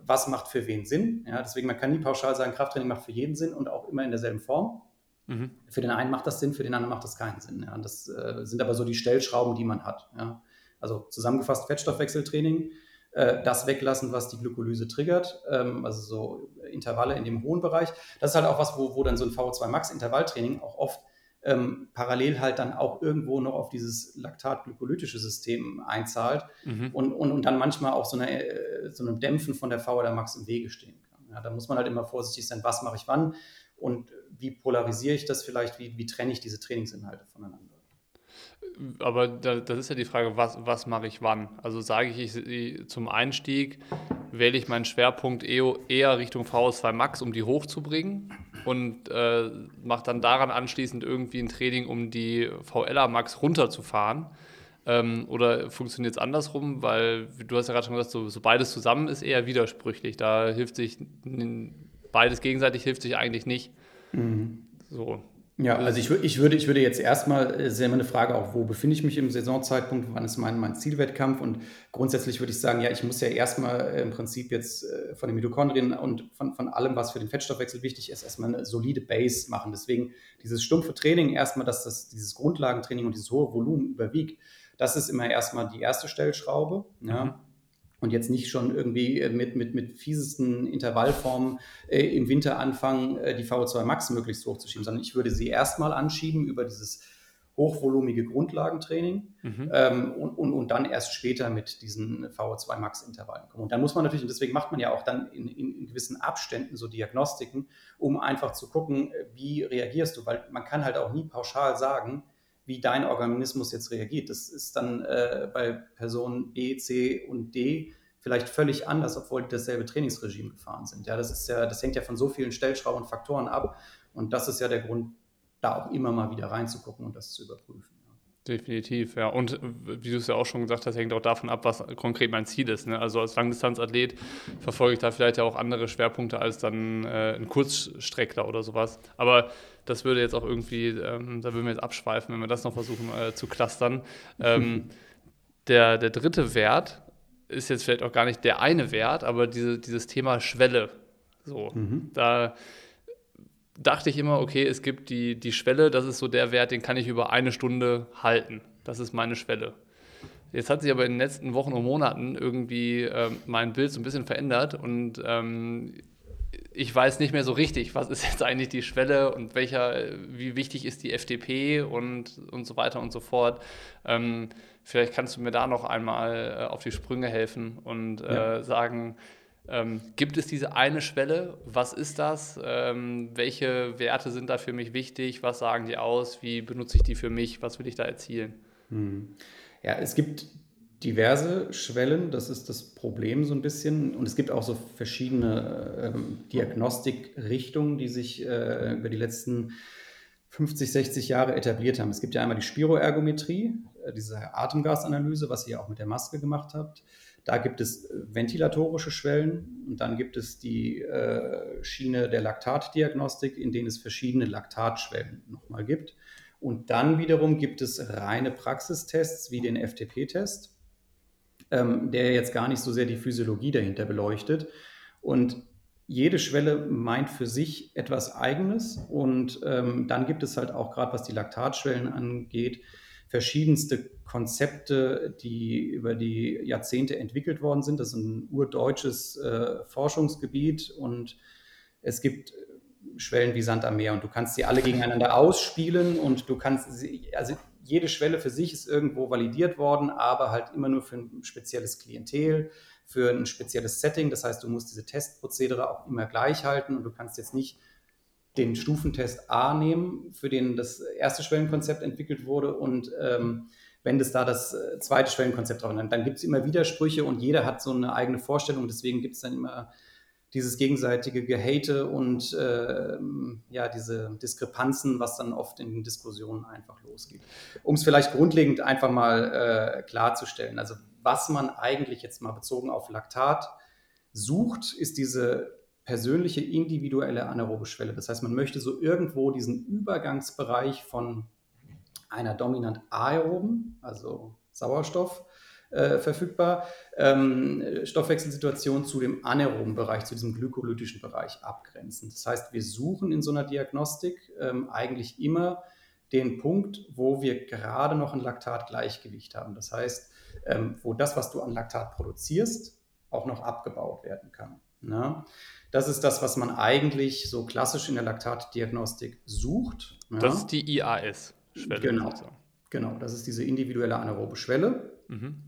S2: was macht für wen Sinn. Ja, deswegen, man kann nie pauschal sagen, Krafttraining macht für jeden Sinn und auch immer in derselben Form. Mhm. Für den einen macht das Sinn, für den anderen macht das keinen Sinn. Ja. Das äh, sind aber so die Stellschrauben, die man hat. Ja. Also zusammengefasst Fettstoffwechseltraining, äh, das weglassen, was die Glykolyse triggert, ähm, also so Intervalle in dem hohen Bereich. Das ist halt auch was, wo, wo dann so ein VO2 Max Intervalltraining auch oft ähm, parallel halt dann auch irgendwo noch auf dieses laktat-glykolytische System einzahlt mhm. und, und, und dann manchmal auch so, eine, äh, so einem Dämpfen von der VLR Max im Wege stehen kann. Ja, da muss man halt immer vorsichtig sein, was mache ich wann und wie polarisiere ich das vielleicht, wie, wie trenne ich diese Trainingsinhalte voneinander.
S1: Aber da, das ist ja die Frage, was, was mache ich wann? Also sage ich, ich zum Einstieg wähle ich meinen Schwerpunkt eher Richtung VS2 Max, um die hochzubringen und äh, mache dann daran anschließend irgendwie ein Training, um die VLA Max runterzufahren. Ähm, oder funktioniert es andersrum? Weil du hast ja gerade schon gesagt, so, so, beides zusammen ist eher widersprüchlich. Da hilft sich beides gegenseitig hilft sich eigentlich nicht. Mhm.
S2: So. Ja, also ich, ich, würde, ich würde jetzt erstmal, es ist ja eine Frage auch, wo befinde ich mich im Saisonzeitpunkt, wann ist mein, mein Zielwettkampf und grundsätzlich würde ich sagen, ja, ich muss ja erstmal äh, im Prinzip jetzt äh, von den Mitochondrien und von, von allem, was für den Fettstoffwechsel wichtig ist, erstmal eine solide Base machen. Deswegen dieses stumpfe Training, erstmal, dass das, dieses Grundlagentraining und dieses hohe Volumen überwiegt, das ist immer erstmal die erste Stellschraube. Ja. Mhm und jetzt nicht schon irgendwie äh, mit, mit, mit fiesesten Intervallformen äh, im Winter anfangen, äh, die VO2 Max möglichst hochzuschieben, sondern ich würde sie erstmal anschieben über dieses hochvolumige Grundlagentraining mhm. ähm, und, und, und dann erst später mit diesen VO2 Max Intervallen kommen. Und dann muss man natürlich, und deswegen macht man ja auch dann in, in, in gewissen Abständen so Diagnostiken, um einfach zu gucken, äh, wie reagierst du, weil man kann halt auch nie pauschal sagen, wie dein Organismus jetzt reagiert. Das ist dann äh, bei Personen B, C und D vielleicht völlig anders, obwohl die dasselbe Trainingsregime gefahren sind. Ja, das ist ja, das hängt ja von so vielen Stellschrauben und Faktoren ab. Und das ist ja der Grund, da auch immer mal wieder reinzugucken und das zu überprüfen.
S1: Definitiv, ja. Und äh, wie du es ja auch schon gesagt hast, hängt auch davon ab, was konkret mein Ziel ist. Ne? Also als Langdistanzathlet verfolge ich da vielleicht ja auch andere Schwerpunkte als dann äh, ein Kurzstreckler oder sowas. Aber das würde jetzt auch irgendwie, ähm, da würden wir jetzt abschweifen, wenn wir das noch versuchen äh, zu clustern. Ähm, der, der dritte Wert ist jetzt vielleicht auch gar nicht der eine Wert, aber diese, dieses Thema Schwelle. So, mhm. da dachte ich immer, okay, es gibt die, die Schwelle, das ist so der Wert, den kann ich über eine Stunde halten. Das ist meine Schwelle. Jetzt hat sich aber in den letzten Wochen und Monaten irgendwie ähm, mein Bild so ein bisschen verändert und ähm, ich weiß nicht mehr so richtig, was ist jetzt eigentlich die Schwelle und welcher, wie wichtig ist die FDP und, und so weiter und so fort. Ähm, vielleicht kannst du mir da noch einmal äh, auf die Sprünge helfen und äh, ja. sagen, ähm, gibt es diese eine Schwelle? Was ist das? Ähm, welche Werte sind da für mich wichtig? Was sagen die aus? Wie benutze ich die für mich? Was will ich da erzielen? Hm.
S2: Ja, es gibt diverse Schwellen, das ist das Problem so ein bisschen. Und es gibt auch so verschiedene ähm, Diagnostikrichtungen, die sich äh, über die letzten 50, 60 Jahre etabliert haben. Es gibt ja einmal die Spiroergometrie, äh, diese Atemgasanalyse, was ihr auch mit der Maske gemacht habt. Da gibt es äh, ventilatorische Schwellen und dann gibt es die äh, Schiene der Laktatdiagnostik, in denen es verschiedene Laktatschwellen nochmal gibt. Und dann wiederum gibt es reine Praxistests wie den FTP-Test, ähm, der jetzt gar nicht so sehr die Physiologie dahinter beleuchtet. Und jede Schwelle meint für sich etwas Eigenes. Und ähm, dann gibt es halt auch gerade, was die Laktatschwellen angeht, verschiedenste Konzepte, die über die Jahrzehnte entwickelt worden sind. Das ist ein urdeutsches äh, Forschungsgebiet und es gibt Schwellen wie Sand am Meer und du kannst sie alle gegeneinander ausspielen und du kannst sie, also jede Schwelle für sich ist irgendwo validiert worden, aber halt immer nur für ein spezielles Klientel, für ein spezielles Setting. Das heißt, du musst diese Testprozedere auch immer gleich halten und du kannst jetzt nicht den Stufentest A nehmen, für den das erste Schwellenkonzept entwickelt wurde und ähm, wenn das da das äh, zweite Schwellenkonzept drauf dann, dann gibt es immer Widersprüche und jeder hat so eine eigene Vorstellung. Deswegen gibt es dann immer dieses gegenseitige Gehate und äh, ja, diese Diskrepanzen, was dann oft in den Diskussionen einfach losgeht. Um es vielleicht grundlegend einfach mal äh, klarzustellen, also was man eigentlich jetzt mal bezogen auf Laktat sucht, ist diese persönliche individuelle anaerobe Schwelle. Das heißt, man möchte so irgendwo diesen Übergangsbereich von einer dominant aeroben, also Sauerstoff, äh, verfügbar, ähm, Stoffwechselsituation zu dem anaeroben Bereich, zu diesem glykolytischen Bereich abgrenzen. Das heißt, wir suchen in so einer Diagnostik ähm, eigentlich immer den Punkt, wo wir gerade noch ein Laktatgleichgewicht haben. Das heißt, ähm, wo das, was du an Laktat produzierst, auch noch abgebaut werden kann. Ne? Das ist das, was man eigentlich so klassisch in der Laktatdiagnostik sucht.
S1: Ja? Das ist die IAS-Schwelle.
S2: Genau. genau, das ist diese individuelle anaerobe Schwelle. Mhm.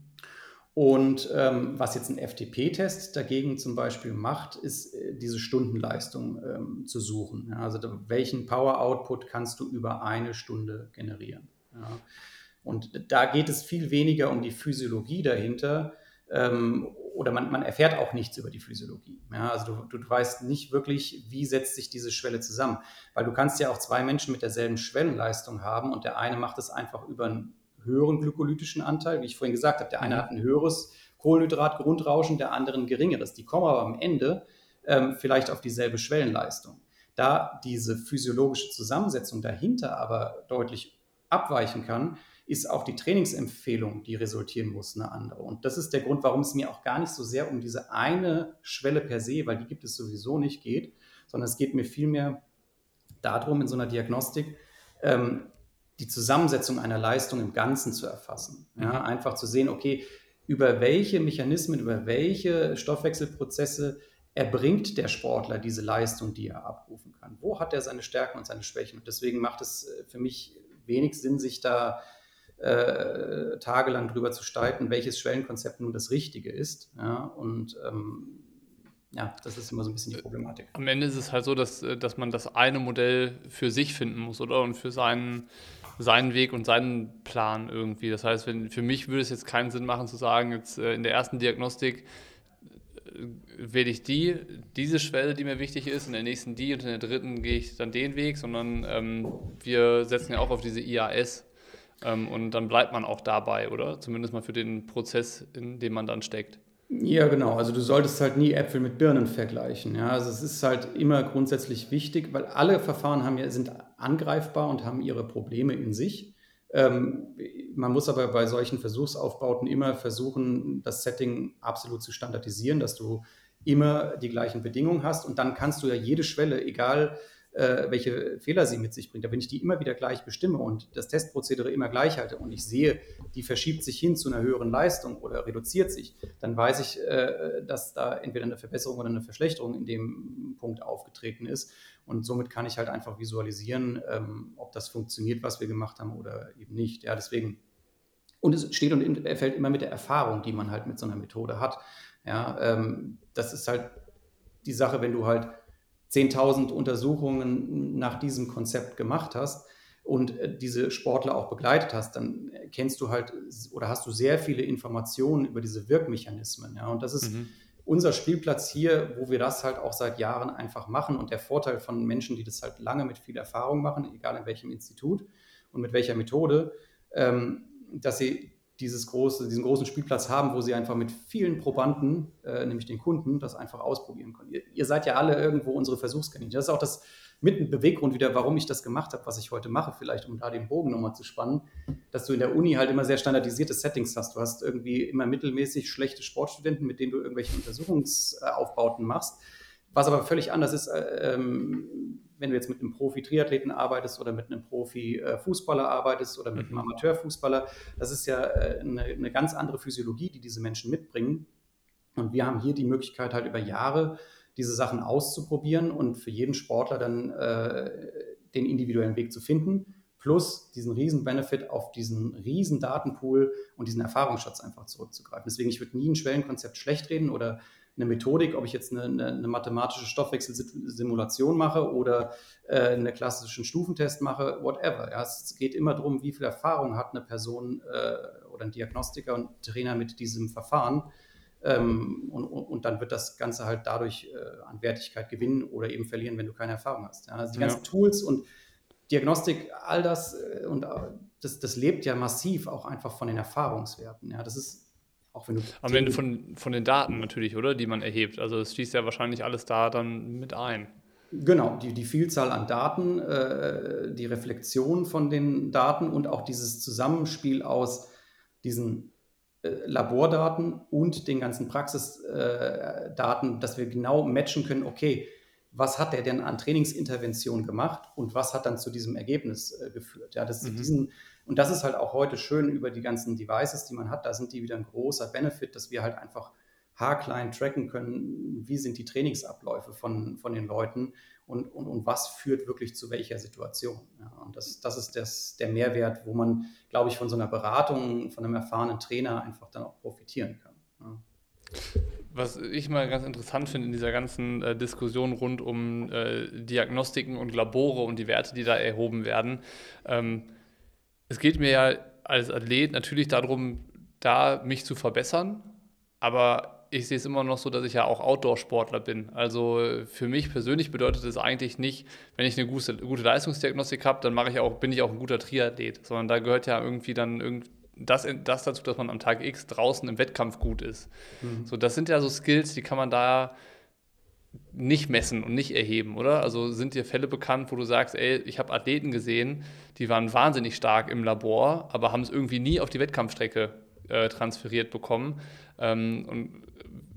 S2: Und ähm, was jetzt ein FTP-Test dagegen zum Beispiel macht, ist äh, diese Stundenleistung ähm, zu suchen. Ja, also welchen Power-Output kannst du über eine Stunde generieren? Ja. Und da geht es viel weniger um die Physiologie dahinter, ähm, oder man, man, erfährt auch nichts über die Physiologie. Ja, also du, du, weißt nicht wirklich, wie setzt sich diese Schwelle zusammen. Weil du kannst ja auch zwei Menschen mit derselben Schwellenleistung haben und der eine macht es einfach über einen höheren glykolytischen Anteil, wie ich vorhin gesagt habe. Der eine mhm. hat ein höheres Kohlenhydratgrundrauschen, der andere ein geringeres. Die kommen aber am Ende ähm, vielleicht auf dieselbe Schwellenleistung. Da diese physiologische Zusammensetzung dahinter aber deutlich abweichen kann, ist auch die Trainingsempfehlung, die resultieren muss, eine andere. Und das ist der Grund, warum es mir auch gar nicht so sehr um diese eine Schwelle per se, weil die gibt es sowieso nicht, geht, sondern es geht mir vielmehr darum, in so einer Diagnostik ähm, die Zusammensetzung einer Leistung im Ganzen zu erfassen. Ja, mhm. einfach zu sehen, okay, über welche Mechanismen, über welche Stoffwechselprozesse erbringt der Sportler diese Leistung, die er abrufen kann? Wo hat er seine Stärken und seine Schwächen? Und deswegen macht es äh, für mich wenig Sinn, sich da äh, tagelang drüber zu streiten, welches Schwellenkonzept nun das Richtige ist. Ja, und ähm, ja, das ist immer so ein bisschen die Problematik.
S1: Am Ende ist es halt so, dass, äh, dass man das eine Modell für sich finden muss, oder? Und für seinen, seinen Weg und seinen Plan irgendwie. Das heißt, wenn, für mich würde es jetzt keinen Sinn machen zu sagen, jetzt äh, in der ersten Diagnostik äh, wähle ich die, diese Schwelle, die mir wichtig ist, in der nächsten die und in der dritten gehe ich dann den Weg, sondern ähm, wir setzen ja auch auf diese IAS ähm, und dann bleibt man auch dabei, oder? Zumindest mal für den Prozess, in dem man dann steckt.
S2: Ja, genau. Also du solltest halt nie Äpfel mit Birnen vergleichen. Ja, also es ist halt immer grundsätzlich wichtig, weil alle Verfahren haben ja, sind angreifbar und haben ihre Probleme in sich. Ähm, man muss aber bei solchen Versuchsaufbauten immer versuchen, das Setting absolut zu standardisieren, dass du immer die gleichen Bedingungen hast und dann kannst du ja jede Schwelle, egal äh, welche Fehler sie mit sich bringt. Da wenn ich die immer wieder gleich bestimme und das Testprozedere immer gleich halte und ich sehe, die verschiebt sich hin zu einer höheren Leistung oder reduziert sich, dann weiß ich, äh, dass da entweder eine Verbesserung oder eine Verschlechterung in dem Punkt aufgetreten ist. Und somit kann ich halt einfach visualisieren, ähm, ob das funktioniert, was wir gemacht haben oder eben nicht. Ja, deswegen. Und es steht und fällt immer mit der Erfahrung, die man halt mit so einer Methode hat. Ja, ähm, das ist halt die Sache, wenn du halt 10.000 Untersuchungen nach diesem Konzept gemacht hast und äh, diese Sportler auch begleitet hast, dann kennst du halt oder hast du sehr viele Informationen über diese Wirkmechanismen. Ja? Und das ist mhm. unser Spielplatz hier, wo wir das halt auch seit Jahren einfach machen. Und der Vorteil von Menschen, die das halt lange mit viel Erfahrung machen, egal in welchem Institut und mit welcher Methode, ähm, dass sie dieses große, diesen großen Spielplatz haben, wo sie einfach mit vielen Probanden, äh, nämlich den Kunden, das einfach ausprobieren können. Ihr, ihr seid ja alle irgendwo unsere Versuchskaninchen. Das ist auch das mit ein Beweggrund wieder, warum ich das gemacht habe, was ich heute mache, vielleicht um da den Bogen nochmal zu spannen, dass du in der Uni halt immer sehr standardisierte Settings hast. Du hast irgendwie immer mittelmäßig schlechte Sportstudenten, mit denen du irgendwelche Untersuchungsaufbauten machst. Was aber völlig anders ist, äh, ähm, wenn du jetzt mit einem Profi-Triathleten arbeitest oder mit einem Profi-Fußballer arbeitest oder mit einem mhm. Amateurfußballer, das ist ja äh, eine, eine ganz andere Physiologie, die diese Menschen mitbringen. Und wir haben hier die Möglichkeit, halt über Jahre diese Sachen auszuprobieren und für jeden Sportler dann äh, den individuellen Weg zu finden, plus diesen riesen Benefit auf diesen riesen Datenpool und diesen Erfahrungsschatz einfach zurückzugreifen. Deswegen, ich würde nie ein Schwellenkonzept schlecht reden oder eine Methodik, ob ich jetzt eine, eine, eine mathematische Stoffwechselsimulation mache oder äh, einen klassischen Stufentest mache, whatever. Ja, es geht immer darum, wie viel Erfahrung hat eine Person äh, oder ein Diagnostiker und Trainer mit diesem Verfahren. Ähm, und, und, dann wird das Ganze halt dadurch äh, an Wertigkeit gewinnen oder eben verlieren, wenn du keine Erfahrung hast. Ja, also die ganzen ja. Tools und Diagnostik, all das äh, und äh, das, das lebt ja massiv auch einfach von den Erfahrungswerten. Ja, das ist auch wenn du.
S1: Am Ende von, von den Daten natürlich, oder? Die man erhebt. Also es schließt ja wahrscheinlich alles da dann mit ein.
S2: Genau, die, die Vielzahl an Daten, äh, die Reflexion von den Daten und auch dieses Zusammenspiel aus diesen äh, Labordaten und den ganzen Praxisdaten, äh, dass wir genau matchen können, okay, was hat der denn an Trainingsintervention gemacht und was hat dann zu diesem Ergebnis äh, geführt. Ja, das, mhm. diesen, und das ist halt auch heute schön über die ganzen Devices, die man hat, da sind die wieder ein großer Benefit, dass wir halt einfach haarklein tracken können, wie sind die Trainingsabläufe von, von den Leuten und, und, und was führt wirklich zu welcher Situation. Ja, und das, das ist das, der Mehrwert, wo man, glaube ich, von so einer Beratung, von einem erfahrenen Trainer einfach dann auch profitieren kann. Ja
S1: was ich mal ganz interessant finde in dieser ganzen äh, Diskussion rund um äh, Diagnostiken und Labore und die Werte, die da erhoben werden. Ähm, es geht mir ja als Athlet natürlich darum, da mich zu verbessern, aber ich sehe es immer noch so, dass ich ja auch Outdoor-Sportler bin. Also für mich persönlich bedeutet es eigentlich nicht, wenn ich eine gute, gute Leistungsdiagnostik habe, dann mache ich auch, bin ich auch ein guter Triathlet, sondern da gehört ja irgendwie dann irgendwie das, das dazu, dass man am Tag X draußen im Wettkampf gut ist. Mhm. So, das sind ja so Skills, die kann man da nicht messen und nicht erheben, oder? Also sind dir Fälle bekannt, wo du sagst, ey, ich habe Athleten gesehen, die waren wahnsinnig stark im Labor, aber haben es irgendwie nie auf die Wettkampfstrecke äh, transferiert bekommen. Ähm, und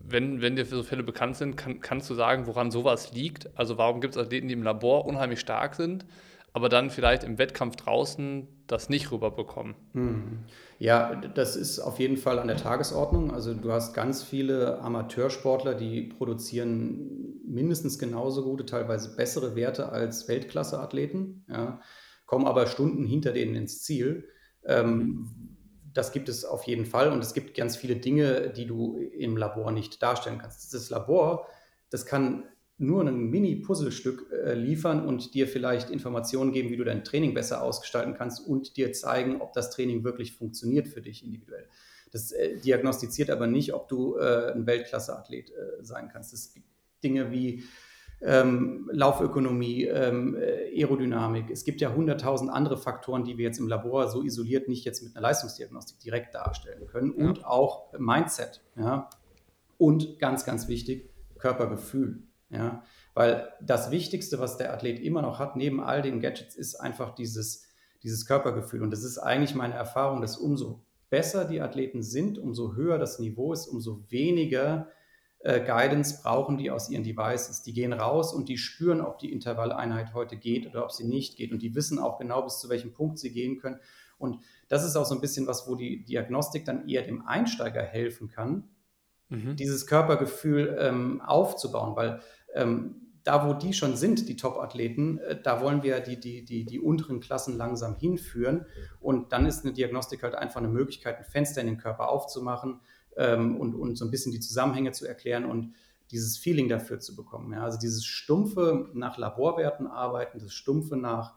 S1: wenn, wenn dir so Fälle bekannt sind, kann, kannst du sagen, woran sowas liegt? Also warum gibt es Athleten, die im Labor unheimlich stark sind, aber dann vielleicht im Wettkampf draußen das nicht rüberbekommen.
S2: Hm. Ja, das ist auf jeden Fall an der Tagesordnung. Also du hast ganz viele Amateursportler, die produzieren mindestens genauso gute, teilweise bessere Werte als Weltklasse-Athleten, ja, kommen aber Stunden hinter denen ins Ziel. Ähm, das gibt es auf jeden Fall und es gibt ganz viele Dinge, die du im Labor nicht darstellen kannst. Dieses Labor, das kann nur ein Mini-Puzzlestück äh, liefern und dir vielleicht Informationen geben, wie du dein Training besser ausgestalten kannst und dir zeigen, ob das Training wirklich funktioniert für dich individuell. Das äh, diagnostiziert aber nicht, ob du äh, ein Weltklasse-Athlet äh, sein kannst. Es gibt Dinge wie ähm, Laufökonomie, ähm, äh, Aerodynamik. Es gibt ja hunderttausend andere Faktoren, die wir jetzt im Labor so isoliert nicht jetzt mit einer Leistungsdiagnostik direkt darstellen können. Und ja. auch Mindset. Ja? Und ganz, ganz wichtig, Körpergefühl. Ja, weil das Wichtigste, was der Athlet immer noch hat, neben all den Gadgets, ist einfach dieses, dieses Körpergefühl. Und das ist eigentlich meine Erfahrung, dass umso besser die Athleten sind, umso höher das Niveau ist, umso weniger äh, Guidance brauchen die aus ihren Devices. Die gehen raus und die spüren, ob die Intervalleinheit heute geht oder ob sie nicht geht. Und die wissen auch genau, bis zu welchem Punkt sie gehen können. Und das ist auch so ein bisschen was, wo die Diagnostik dann eher dem Einsteiger helfen kann, mhm. dieses Körpergefühl ähm, aufzubauen, weil ähm, da, wo die schon sind, die Top-Athleten, äh, da wollen wir die, die, die, die unteren Klassen langsam hinführen. Und dann ist eine Diagnostik halt einfach eine Möglichkeit, ein Fenster in den Körper aufzumachen ähm, und, und so ein bisschen die Zusammenhänge zu erklären und dieses Feeling dafür zu bekommen. Ja? Also dieses stumpfe nach Laborwerten arbeiten, das stumpfe nach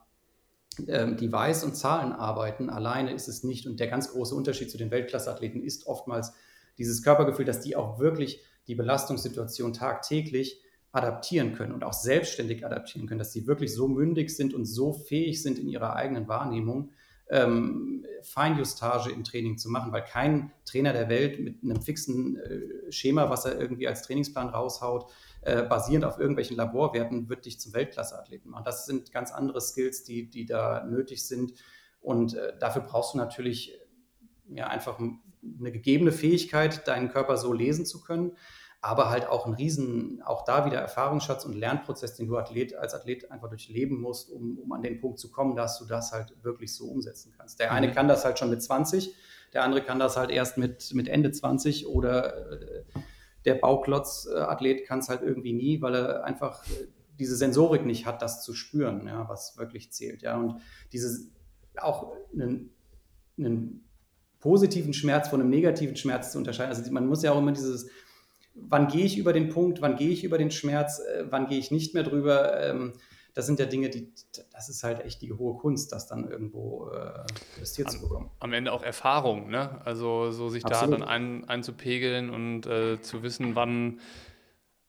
S2: ähm, Device und Zahlen arbeiten, alleine ist es nicht. Und der ganz große Unterschied zu den Weltklasse-Athleten ist oftmals dieses Körpergefühl, dass die auch wirklich die Belastungssituation tagtäglich adaptieren können und auch selbstständig adaptieren können, dass sie wirklich so mündig sind und so fähig sind in ihrer eigenen Wahrnehmung, ähm, Feinjustage im Training zu machen, weil kein Trainer der Welt mit einem fixen äh, Schema, was er irgendwie als Trainingsplan raushaut, äh, basierend auf irgendwelchen Laborwerten, wird dich zum Weltklasse-Athleten machen. Das sind ganz andere Skills, die, die da nötig sind. Und äh, dafür brauchst du natürlich ja, einfach eine gegebene Fähigkeit, deinen Körper so lesen zu können aber halt auch ein riesen, auch da wieder Erfahrungsschatz und Lernprozess, den du Athlet, als Athlet einfach durchleben musst, um, um an den Punkt zu kommen, dass du das halt wirklich so umsetzen kannst. Der eine mhm. kann das halt schon mit 20, der andere kann das halt erst mit, mit Ende 20 oder äh, der Bauklotz-Athlet kann es halt irgendwie nie, weil er einfach äh, diese Sensorik nicht hat, das zu spüren, ja, was wirklich zählt. Ja. Und dieses auch einen, einen positiven Schmerz von einem negativen Schmerz zu unterscheiden. Also man muss ja auch immer dieses, wann gehe ich über den Punkt, wann gehe ich über den Schmerz, äh, wann gehe ich nicht mehr drüber. Ähm, das sind ja Dinge, die, das ist halt echt die hohe Kunst, das dann irgendwo äh, investiert zu bekommen.
S1: Am Ende auch Erfahrung, ne? Also so sich Absolut. da dann ein, einzupegeln und äh, zu wissen, wann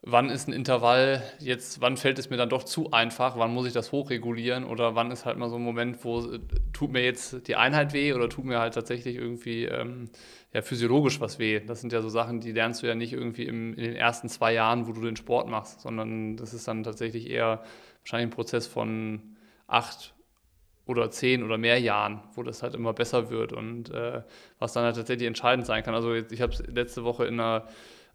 S1: wann ist ein Intervall jetzt, wann fällt es mir dann doch zu einfach, wann muss ich das hochregulieren oder wann ist halt mal so ein Moment, wo äh, tut mir jetzt die Einheit weh oder tut mir halt tatsächlich irgendwie ähm, ja, physiologisch was weh. Das sind ja so Sachen, die lernst du ja nicht irgendwie im, in den ersten zwei Jahren, wo du den Sport machst, sondern das ist dann tatsächlich eher wahrscheinlich ein Prozess von acht oder zehn oder mehr Jahren, wo das halt immer besser wird und äh, was dann halt tatsächlich entscheidend sein kann. Also ich habe letzte Woche in einer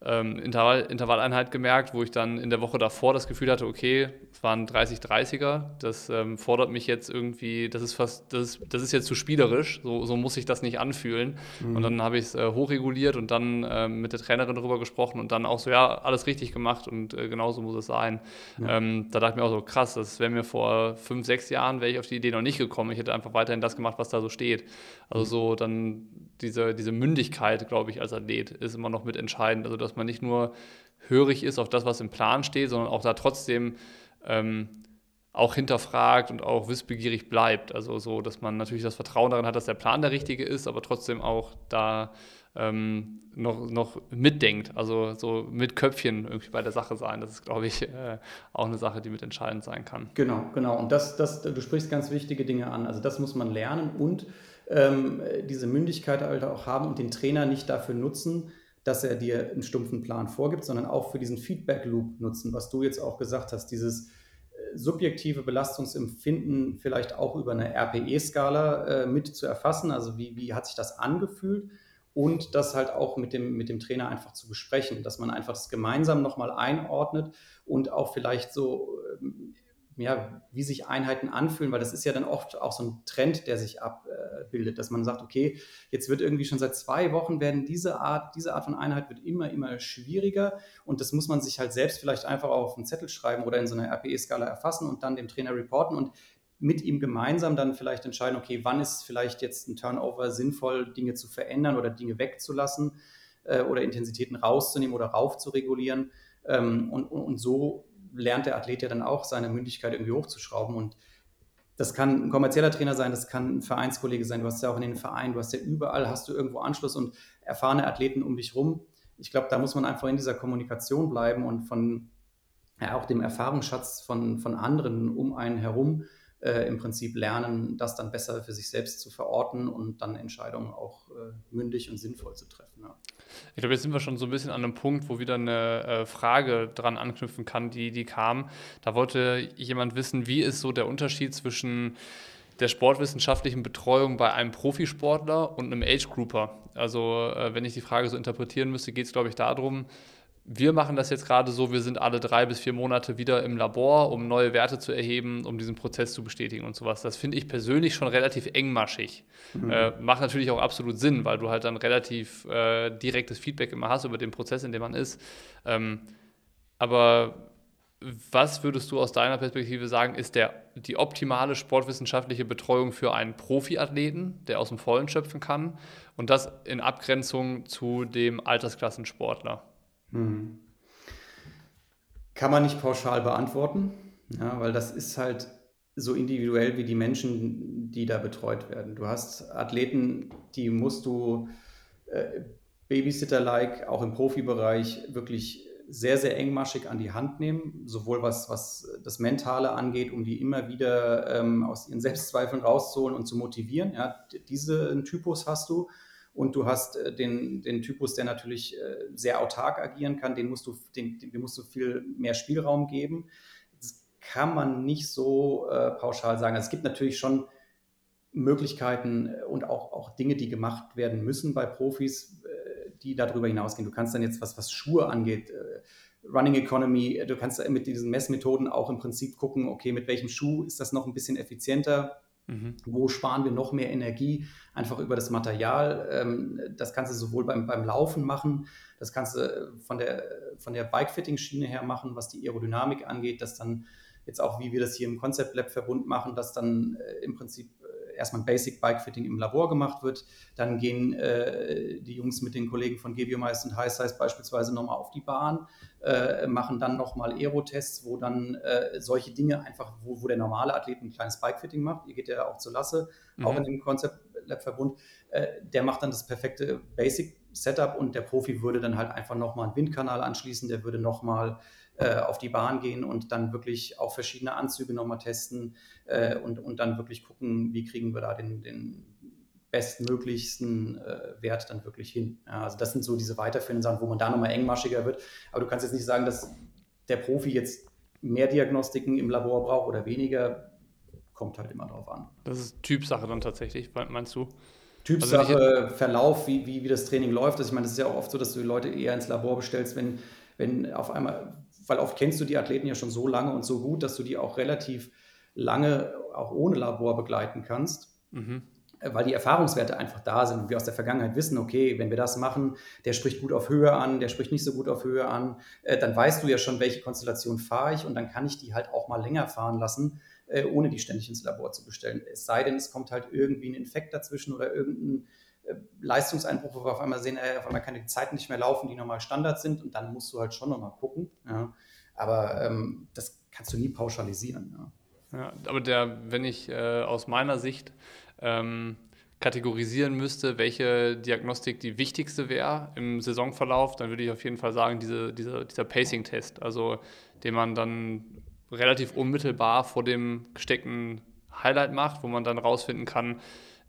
S1: ähm, Intervall, Intervalleinheit gemerkt, wo ich dann in der Woche davor das Gefühl hatte, okay, es waren 30-30er, das ähm, fordert mich jetzt irgendwie, das ist fast, das ist, das ist jetzt zu spielerisch, so, so muss ich das nicht anfühlen. Mhm. Und dann habe ich es äh, hochreguliert und dann äh, mit der Trainerin darüber gesprochen und dann auch so, ja, alles richtig gemacht und äh, genauso muss es sein. Ja. Ähm, da dachte ich mir auch so, krass, das wäre mir vor fünf, sechs Jahren, wäre ich auf die Idee noch nicht gekommen. Ich hätte einfach weiterhin das gemacht, was da so steht. Also so dann diese, diese Mündigkeit, glaube ich, als Athlet ist immer noch mit entscheidend. Also, dass man nicht nur hörig ist auf das, was im Plan steht, sondern auch da trotzdem ähm, auch hinterfragt und auch wissbegierig bleibt. Also so, dass man natürlich das Vertrauen darin hat, dass der Plan der richtige ist, aber trotzdem auch da ähm, noch, noch mitdenkt, also so mit Köpfchen irgendwie bei der Sache sein. Das ist, glaube ich, äh, auch eine Sache, die mit entscheidend sein kann.
S2: Genau, genau. Und das, das, du sprichst ganz wichtige Dinge an. Also das muss man lernen und ähm, diese Mündigkeit halt auch haben und den Trainer nicht dafür nutzen, dass er dir einen stumpfen Plan vorgibt, sondern auch für diesen Feedback-Loop nutzen, was du jetzt auch gesagt hast, dieses äh, subjektive Belastungsempfinden vielleicht auch über eine RPE-Skala äh, mit zu erfassen, also wie, wie hat sich das angefühlt? Und das halt auch mit dem, mit dem Trainer einfach zu besprechen, dass man einfach das gemeinsam nochmal einordnet und auch vielleicht so ähm, ja, wie sich Einheiten anfühlen, weil das ist ja dann oft auch so ein Trend, der sich abbildet, dass man sagt, okay, jetzt wird irgendwie schon seit zwei Wochen werden diese Art, diese Art von Einheit wird immer, immer schwieriger und das muss man sich halt selbst vielleicht einfach auf einen Zettel schreiben oder in so einer RPE-Skala erfassen und dann dem Trainer reporten und mit ihm gemeinsam dann vielleicht entscheiden, okay, wann ist vielleicht jetzt ein Turnover sinnvoll, Dinge zu verändern oder Dinge wegzulassen äh, oder Intensitäten rauszunehmen oder raufzuregulieren. Ähm, und, und, und so lernt der Athlet ja dann auch seine Mündigkeit irgendwie hochzuschrauben. Und das kann ein kommerzieller Trainer sein, das kann ein Vereinskollege sein. Du hast ja auch in den Vereinen, du hast ja überall, hast du irgendwo Anschluss und erfahrene Athleten um dich rum. Ich glaube, da muss man einfach in dieser Kommunikation bleiben und von ja, auch dem Erfahrungsschatz von, von anderen um einen herum äh, im Prinzip lernen, das dann besser für sich selbst zu verorten und dann Entscheidungen auch äh, mündig und sinnvoll zu treffen. Ja.
S1: Ich glaube, jetzt sind wir schon so ein bisschen an einem Punkt, wo wieder eine äh, Frage dran anknüpfen kann, die, die kam. Da wollte jemand wissen, wie ist so der Unterschied zwischen der sportwissenschaftlichen Betreuung bei einem Profisportler und einem Age-Grouper. Also äh, wenn ich die Frage so interpretieren müsste, geht es, glaube ich, darum, wir machen das jetzt gerade so, wir sind alle drei bis vier Monate wieder im Labor, um neue Werte zu erheben, um diesen Prozess zu bestätigen und sowas. Das finde ich persönlich schon relativ engmaschig. Mhm. Äh, macht natürlich auch absolut Sinn, weil du halt dann relativ äh, direktes Feedback immer hast über den Prozess, in dem man ist. Ähm, aber was würdest du aus deiner Perspektive sagen, ist der, die optimale sportwissenschaftliche Betreuung für einen Profiathleten, der aus dem Vollen schöpfen kann und das in Abgrenzung zu dem Altersklassensportler? Mhm.
S2: Kann man nicht pauschal beantworten, ja, weil das ist halt so individuell wie die Menschen, die da betreut werden. Du hast Athleten, die musst du äh, Babysitter-like auch im Profibereich wirklich sehr, sehr engmaschig an die Hand nehmen, sowohl was, was das Mentale angeht, um die immer wieder ähm, aus ihren Selbstzweifeln rauszuholen und zu motivieren. Ja, diesen Typus hast du. Und du hast äh, den, den Typus, der natürlich äh, sehr autark agieren kann, den musst du, den, dem musst du viel mehr Spielraum geben. Das kann man nicht so äh, pauschal sagen. Also es gibt natürlich schon Möglichkeiten und auch, auch Dinge, die gemacht werden müssen bei Profis, die darüber hinausgehen. Du kannst dann jetzt, was, was Schuhe angeht, äh, Running Economy, du kannst mit diesen Messmethoden auch im Prinzip gucken, okay, mit welchem Schuh ist das noch ein bisschen effizienter, Mhm. Wo sparen wir noch mehr Energie? Einfach über das Material. Ähm, das kannst du sowohl beim, beim Laufen machen, das kannst du von der, von der Bike-Fitting-Schiene her machen, was die Aerodynamik angeht, dass dann jetzt auch, wie wir das hier im Concept Lab Verbund machen, dass dann äh, im Prinzip erstmal ein Basic Bike Fitting im Labor gemacht wird. Dann gehen äh, die Jungs mit den Kollegen von Gebiomeister und High Size beispielsweise nochmal auf die Bahn, äh, machen dann nochmal Aero-Tests, wo dann äh, solche Dinge einfach, wo, wo der normale Athlet ein kleines Bike Fitting macht. Ihr geht ja auch zur Lasse, mhm. auch in dem Concept Lab Verbund. Äh, der macht dann das perfekte Basic Setup und der Profi würde dann halt einfach nochmal einen Windkanal anschließen, der würde nochmal äh, auf die Bahn gehen und dann wirklich auch verschiedene Anzüge nochmal testen äh, und, und dann wirklich gucken, wie kriegen wir da den, den bestmöglichsten äh, Wert dann wirklich hin. Ja, also das sind so diese weiterführenden Sachen, wo man da nochmal engmaschiger wird. Aber du kannst jetzt nicht sagen, dass der Profi jetzt mehr Diagnostiken im Labor braucht oder weniger. Kommt halt immer drauf an.
S1: Das ist Typsache dann tatsächlich, meinst du?
S2: Typsache, also Verlauf, wie, wie, wie das Training läuft. Also ich meine, es ist ja auch oft so, dass du die Leute eher ins Labor bestellst, wenn, wenn auf einmal weil oft kennst du die Athleten ja schon so lange und so gut, dass du die auch relativ lange auch ohne Labor begleiten kannst. Mhm. Äh, weil die Erfahrungswerte einfach da sind und wir aus der Vergangenheit wissen, okay, wenn wir das machen, der spricht gut auf Höhe an, der spricht nicht so gut auf Höhe an, äh, dann weißt du ja schon, welche Konstellation fahre ich und dann kann ich die halt auch mal länger fahren lassen, äh, ohne die ständig ins Labor zu bestellen. Es sei denn, es kommt halt irgendwie ein Infekt dazwischen oder irgendein Leistungseinbruch, wo wir auf einmal sehen, äh, auf einmal kann die Zeiten nicht mehr laufen, die normal Standard sind und dann musst du halt schon nochmal gucken. Ja. Aber ähm, das kannst du nie pauschalisieren.
S1: Ja, ja aber der, wenn ich äh, aus meiner Sicht ähm, kategorisieren müsste, welche Diagnostik die wichtigste wäre im Saisonverlauf, dann würde ich auf jeden Fall sagen, diese, diese, dieser Pacing-Test, also den man dann relativ unmittelbar vor dem gesteckten Highlight macht, wo man dann rausfinden kann,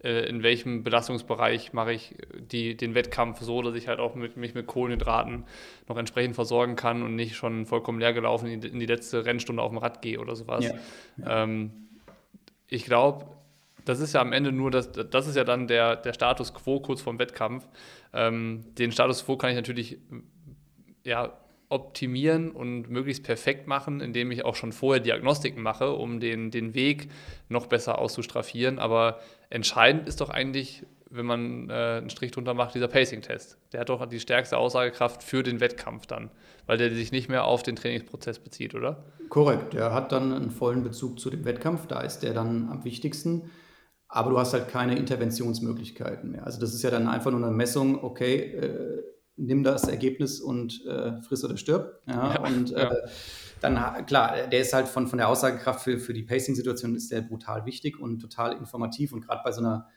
S1: in welchem Belastungsbereich mache ich die, den Wettkampf so, dass ich halt auch mit, mich mit Kohlenhydraten noch entsprechend versorgen kann und nicht schon vollkommen leer gelaufen in die, in die letzte Rennstunde auf dem Rad gehe oder sowas. Ja. Ja. Ähm, ich glaube, das ist ja am Ende nur, das, das ist ja dann der, der Status quo kurz vorm Wettkampf. Ähm, den Status quo kann ich natürlich ja, optimieren und möglichst perfekt machen, indem ich auch schon vorher Diagnostiken mache, um den, den Weg noch besser auszustraffieren. Aber entscheidend ist doch eigentlich, wenn man äh, einen Strich drunter macht, dieser Pacing-Test. Der hat doch die stärkste Aussagekraft für den Wettkampf dann, weil der sich nicht mehr auf den Trainingsprozess bezieht, oder?
S2: Korrekt, der hat dann einen vollen Bezug zu dem Wettkampf, da ist der dann am wichtigsten. Aber du hast halt keine Interventionsmöglichkeiten mehr. Also das ist ja dann einfach nur eine Messung, okay, äh, nimm das Ergebnis und äh, friss oder stirb. Ja, ja und äh, ja. Dann, klar, der ist halt von, von der Aussagekraft für, für die Pacing-Situation ist der brutal wichtig und total informativ und gerade bei so einer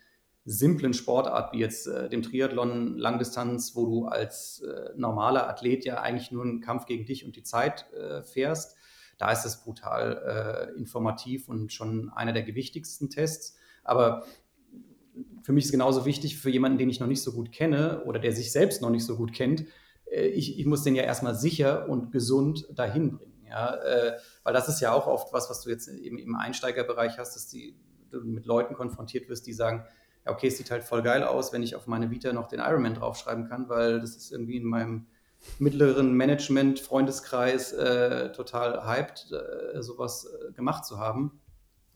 S2: simplen Sportart wie jetzt äh, dem Triathlon Langdistanz, wo du als äh, normaler Athlet ja eigentlich nur einen Kampf gegen dich und die Zeit äh, fährst, da ist es brutal äh, informativ und schon einer der gewichtigsten Tests. Aber für mich ist genauso wichtig für jemanden, den ich noch nicht so gut kenne oder der sich selbst noch nicht so gut kennt. Äh, ich, ich muss den ja erstmal sicher und gesund dahin bringen. Ja? Äh, weil das ist ja auch oft was, was du jetzt im, im Einsteigerbereich hast, dass die, du mit Leuten konfrontiert wirst, die sagen, ja, okay, es sieht halt voll geil aus, wenn ich auf meine Vita noch den Ironman draufschreiben kann, weil das ist irgendwie in meinem mittleren Management, Freundeskreis äh, total hyped, äh, sowas äh, gemacht zu haben.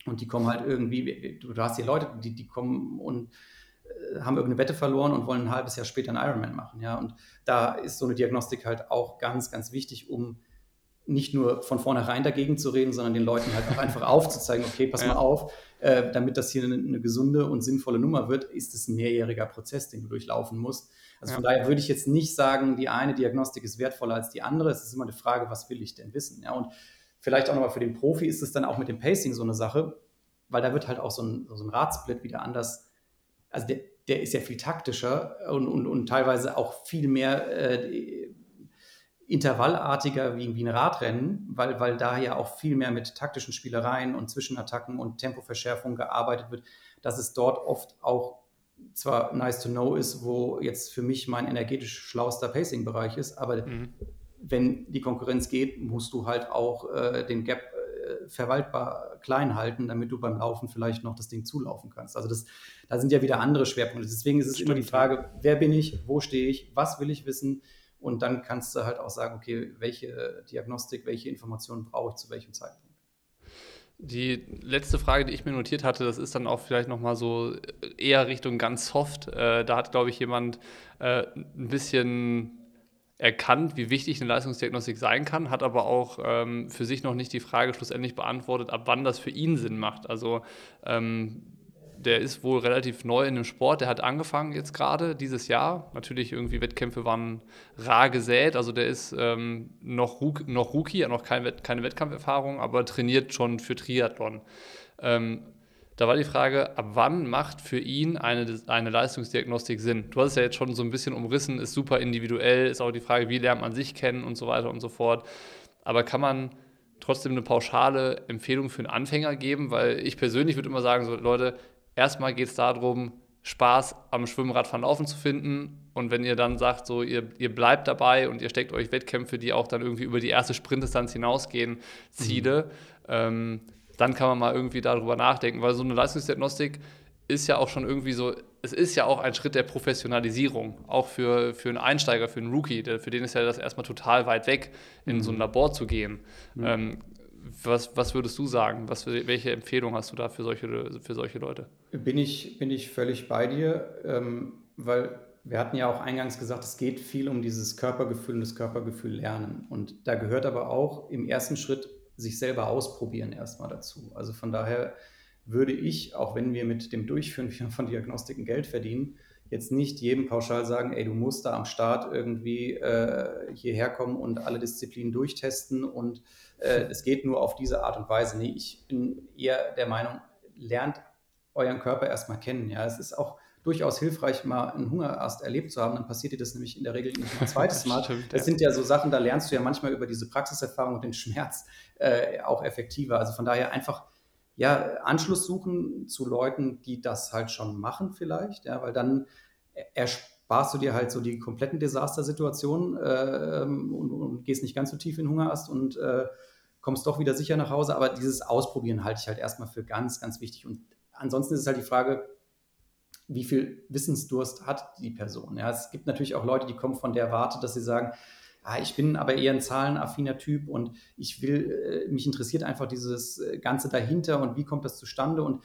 S2: Und die kommen halt irgendwie, du hast hier Leute, die, die kommen und äh, haben irgendeine Wette verloren und wollen ein halbes Jahr später einen Ironman machen. Ja? Und da ist so eine Diagnostik halt auch ganz, ganz wichtig, um nicht nur von vornherein dagegen zu reden, sondern den Leuten halt auch einfach aufzuzeigen, okay, pass ja. mal auf, äh, damit das hier eine, eine, gesunde und sinnvolle Nummer wird, ist es ein mehrjähriger Prozess, den du durchlaufen musst. Also ja. von daher würde ich jetzt nicht sagen, die eine Diagnostik ist wertvoller als die andere. Es ist immer eine Frage, was will ich denn wissen? Ja? Und vielleicht auch nochmal für den Profi ist es dann auch mit dem Pacing so eine Sache, weil da wird halt auch so ein, so ein Radsplit wieder anders. Also der, der ist ja viel taktischer und, und, und teilweise auch viel mehr äh, intervallartiger wie, wie ein Radrennen, weil, weil da ja auch viel mehr mit taktischen Spielereien und Zwischenattacken und Tempoverschärfung gearbeitet wird, dass es dort oft auch zwar nice to know ist, wo jetzt für mich mein energetisch schlauster Pacing-Bereich ist, aber mhm wenn die Konkurrenz geht, musst du halt auch äh, den Gap äh, verwaltbar klein halten, damit du beim Laufen vielleicht noch das Ding zulaufen kannst. Also das, da sind ja wieder andere Schwerpunkte. Deswegen ist es Stimmt. immer die Frage, wer bin ich, wo stehe ich, was will ich wissen? Und dann kannst du halt auch sagen, okay, welche Diagnostik, welche Informationen brauche ich zu welchem Zeitpunkt.
S1: Die letzte Frage, die ich mir notiert hatte, das ist dann auch vielleicht nochmal so eher Richtung ganz soft. Äh, da hat, glaube ich, jemand äh, ein bisschen erkannt, wie wichtig eine Leistungsdiagnostik sein kann, hat aber auch ähm, für sich noch nicht die Frage schlussendlich beantwortet, ab wann das für ihn Sinn macht. Also ähm, der ist wohl relativ neu in dem Sport, der hat angefangen jetzt gerade dieses Jahr. Natürlich irgendwie Wettkämpfe waren rar gesät, also der ist ähm, noch, noch Rookie, hat noch kein, keine Wettkampferfahrung, aber trainiert schon für Triathlon. Ähm, da war die Frage, ab wann macht für ihn eine, eine Leistungsdiagnostik Sinn? Du hast es ja jetzt schon so ein bisschen umrissen, ist super individuell, ist auch die Frage, wie lernt man sich kennen und so weiter und so fort. Aber kann man trotzdem eine pauschale Empfehlung für einen Anfänger geben? Weil ich persönlich würde immer sagen, so Leute, erstmal geht es darum, Spaß am Schwimmradfahren laufen zu finden. Und wenn ihr dann sagt, so ihr, ihr bleibt dabei und ihr steckt euch Wettkämpfe, die auch dann irgendwie über die erste Sprintdistanz hinausgehen, Ziele, mhm. ähm, dann kann man mal irgendwie darüber nachdenken, weil so eine Leistungsdiagnostik ist ja auch schon irgendwie so, es ist ja auch ein Schritt der Professionalisierung, auch für, für einen Einsteiger, für einen Rookie, der, für den ist ja das erstmal total weit weg, in mhm. so ein Labor zu gehen. Mhm. Ähm, was, was würdest du sagen? Was, welche Empfehlung hast du da für solche, für solche Leute?
S2: Bin ich, bin ich völlig bei dir, ähm, weil wir hatten ja auch eingangs gesagt, es geht viel um dieses Körpergefühl und das Körpergefühl lernen. Und da gehört aber auch im ersten Schritt sich selber ausprobieren erstmal dazu. Also von daher würde ich, auch wenn wir mit dem Durchführen von Diagnostiken Geld verdienen, jetzt nicht jedem pauschal sagen, ey, du musst da am Start irgendwie äh, hierher kommen und alle Disziplinen durchtesten und äh, es geht nur auf diese Art und Weise. Nee, ich bin eher der Meinung, lernt euren Körper erstmal kennen. Ja, es ist auch durchaus hilfreich, mal einen Hungerast erlebt zu haben. Dann passiert dir das nämlich in der Regel nicht ein zweites Mal. Stimmt, das sind ja so Sachen, da lernst du ja manchmal über diese Praxiserfahrung und den Schmerz äh, auch effektiver. Also von daher einfach ja, Anschluss suchen zu Leuten, die das halt schon machen vielleicht, ja, weil dann ersparst du dir halt so die kompletten Desastersituationen äh, und, und, gehst nicht ganz so tief in Hungerast und äh, kommst doch wieder sicher nach Hause. Aber dieses Ausprobieren halte ich halt erstmal für ganz, ganz wichtig. Und ansonsten ist es halt die Frage, wie viel Wissensdurst hat die Person. Ja, es gibt natürlich auch Leute, die kommen von der Warte, dass sie sagen, ja, ich bin aber eher ein zahlenaffiner Typ und ich will, äh, mich interessiert einfach dieses äh, Ganze dahinter und wie kommt das zustande und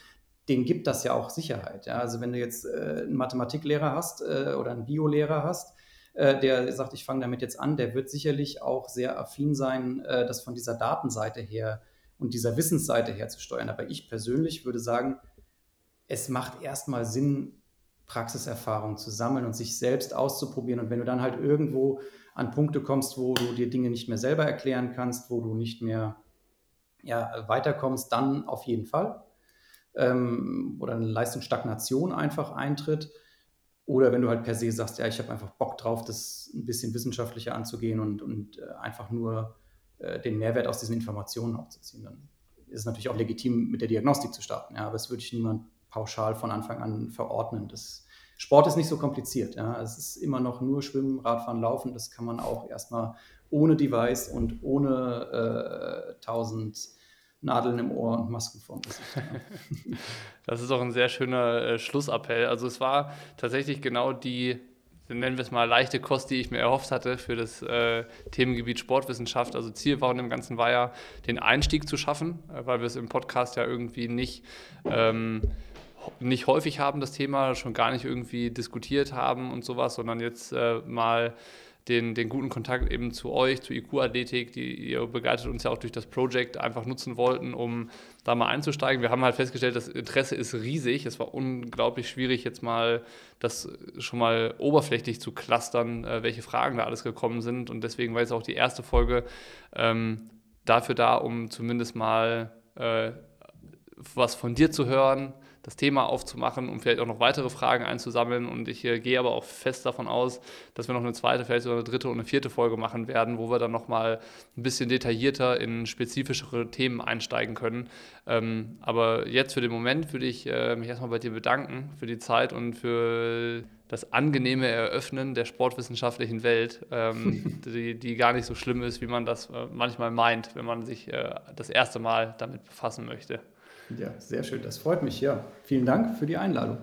S2: dem gibt das ja auch Sicherheit. Ja? Also wenn du jetzt äh, einen Mathematiklehrer hast äh, oder einen Biolehrer hast, äh, der sagt, ich fange damit jetzt an, der wird sicherlich auch sehr affin sein, äh, das von dieser Datenseite her und dieser Wissensseite her zu steuern. Aber ich persönlich würde sagen, es macht erstmal Sinn, Praxiserfahrung zu sammeln und sich selbst auszuprobieren. Und wenn du dann halt irgendwo an Punkte kommst, wo du dir Dinge nicht mehr selber erklären kannst, wo du nicht mehr ja, weiterkommst, dann auf jeden Fall. Ähm, oder eine Leistungsstagnation einfach eintritt. Oder wenn du halt per se sagst, ja, ich habe einfach Bock drauf, das ein bisschen wissenschaftlicher anzugehen und, und äh, einfach nur äh, den Mehrwert aus diesen Informationen aufzuziehen, dann ist es natürlich auch legitim, mit der Diagnostik zu starten. Ja, aber das würde ich niemand pauschal von Anfang an verordnen. Das, Sport ist nicht so kompliziert. Ja. Es ist immer noch nur Schwimmen, Radfahren, Laufen. Das kann man auch erstmal ohne Device und ohne äh, tausend Nadeln im Ohr und Masken vorm Gesicht.
S1: Das ist auch ein sehr schöner äh, Schlussappell. Also es war tatsächlich genau die, nennen wir es mal, leichte Kost, die ich mir erhofft hatte für das äh, Themengebiet Sportwissenschaft. Also Ziel war dem Ganzen war ja, den Einstieg zu schaffen, äh, weil wir es im Podcast ja irgendwie nicht... Ähm, nicht häufig haben, das Thema, schon gar nicht irgendwie diskutiert haben und sowas, sondern jetzt äh, mal den, den guten Kontakt eben zu euch, zu IQ-Athletik, die ihr begleitet uns ja auch durch das Projekt, einfach nutzen wollten, um da mal einzusteigen. Wir haben halt festgestellt, das Interesse ist riesig. Es war unglaublich schwierig, jetzt mal das schon mal oberflächlich zu clustern, äh, welche Fragen da alles gekommen sind. Und deswegen war jetzt auch die erste Folge ähm, dafür da, um zumindest mal äh, was von dir zu hören, das Thema aufzumachen, um vielleicht auch noch weitere Fragen einzusammeln. Und ich äh, gehe aber auch fest davon aus, dass wir noch eine zweite, vielleicht sogar eine dritte und eine vierte Folge machen werden, wo wir dann nochmal ein bisschen detaillierter in spezifischere Themen einsteigen können. Ähm, aber jetzt für den Moment würde ich äh, mich erstmal bei dir bedanken für die Zeit und für das angenehme Eröffnen der sportwissenschaftlichen Welt, ähm, die, die, gar nicht so schlimm ist, wie man das äh, manchmal meint, wenn man sich äh, das erste Mal damit befassen möchte.
S2: Ja, sehr schön. Das freut mich. Ja, vielen Dank für die Einladung.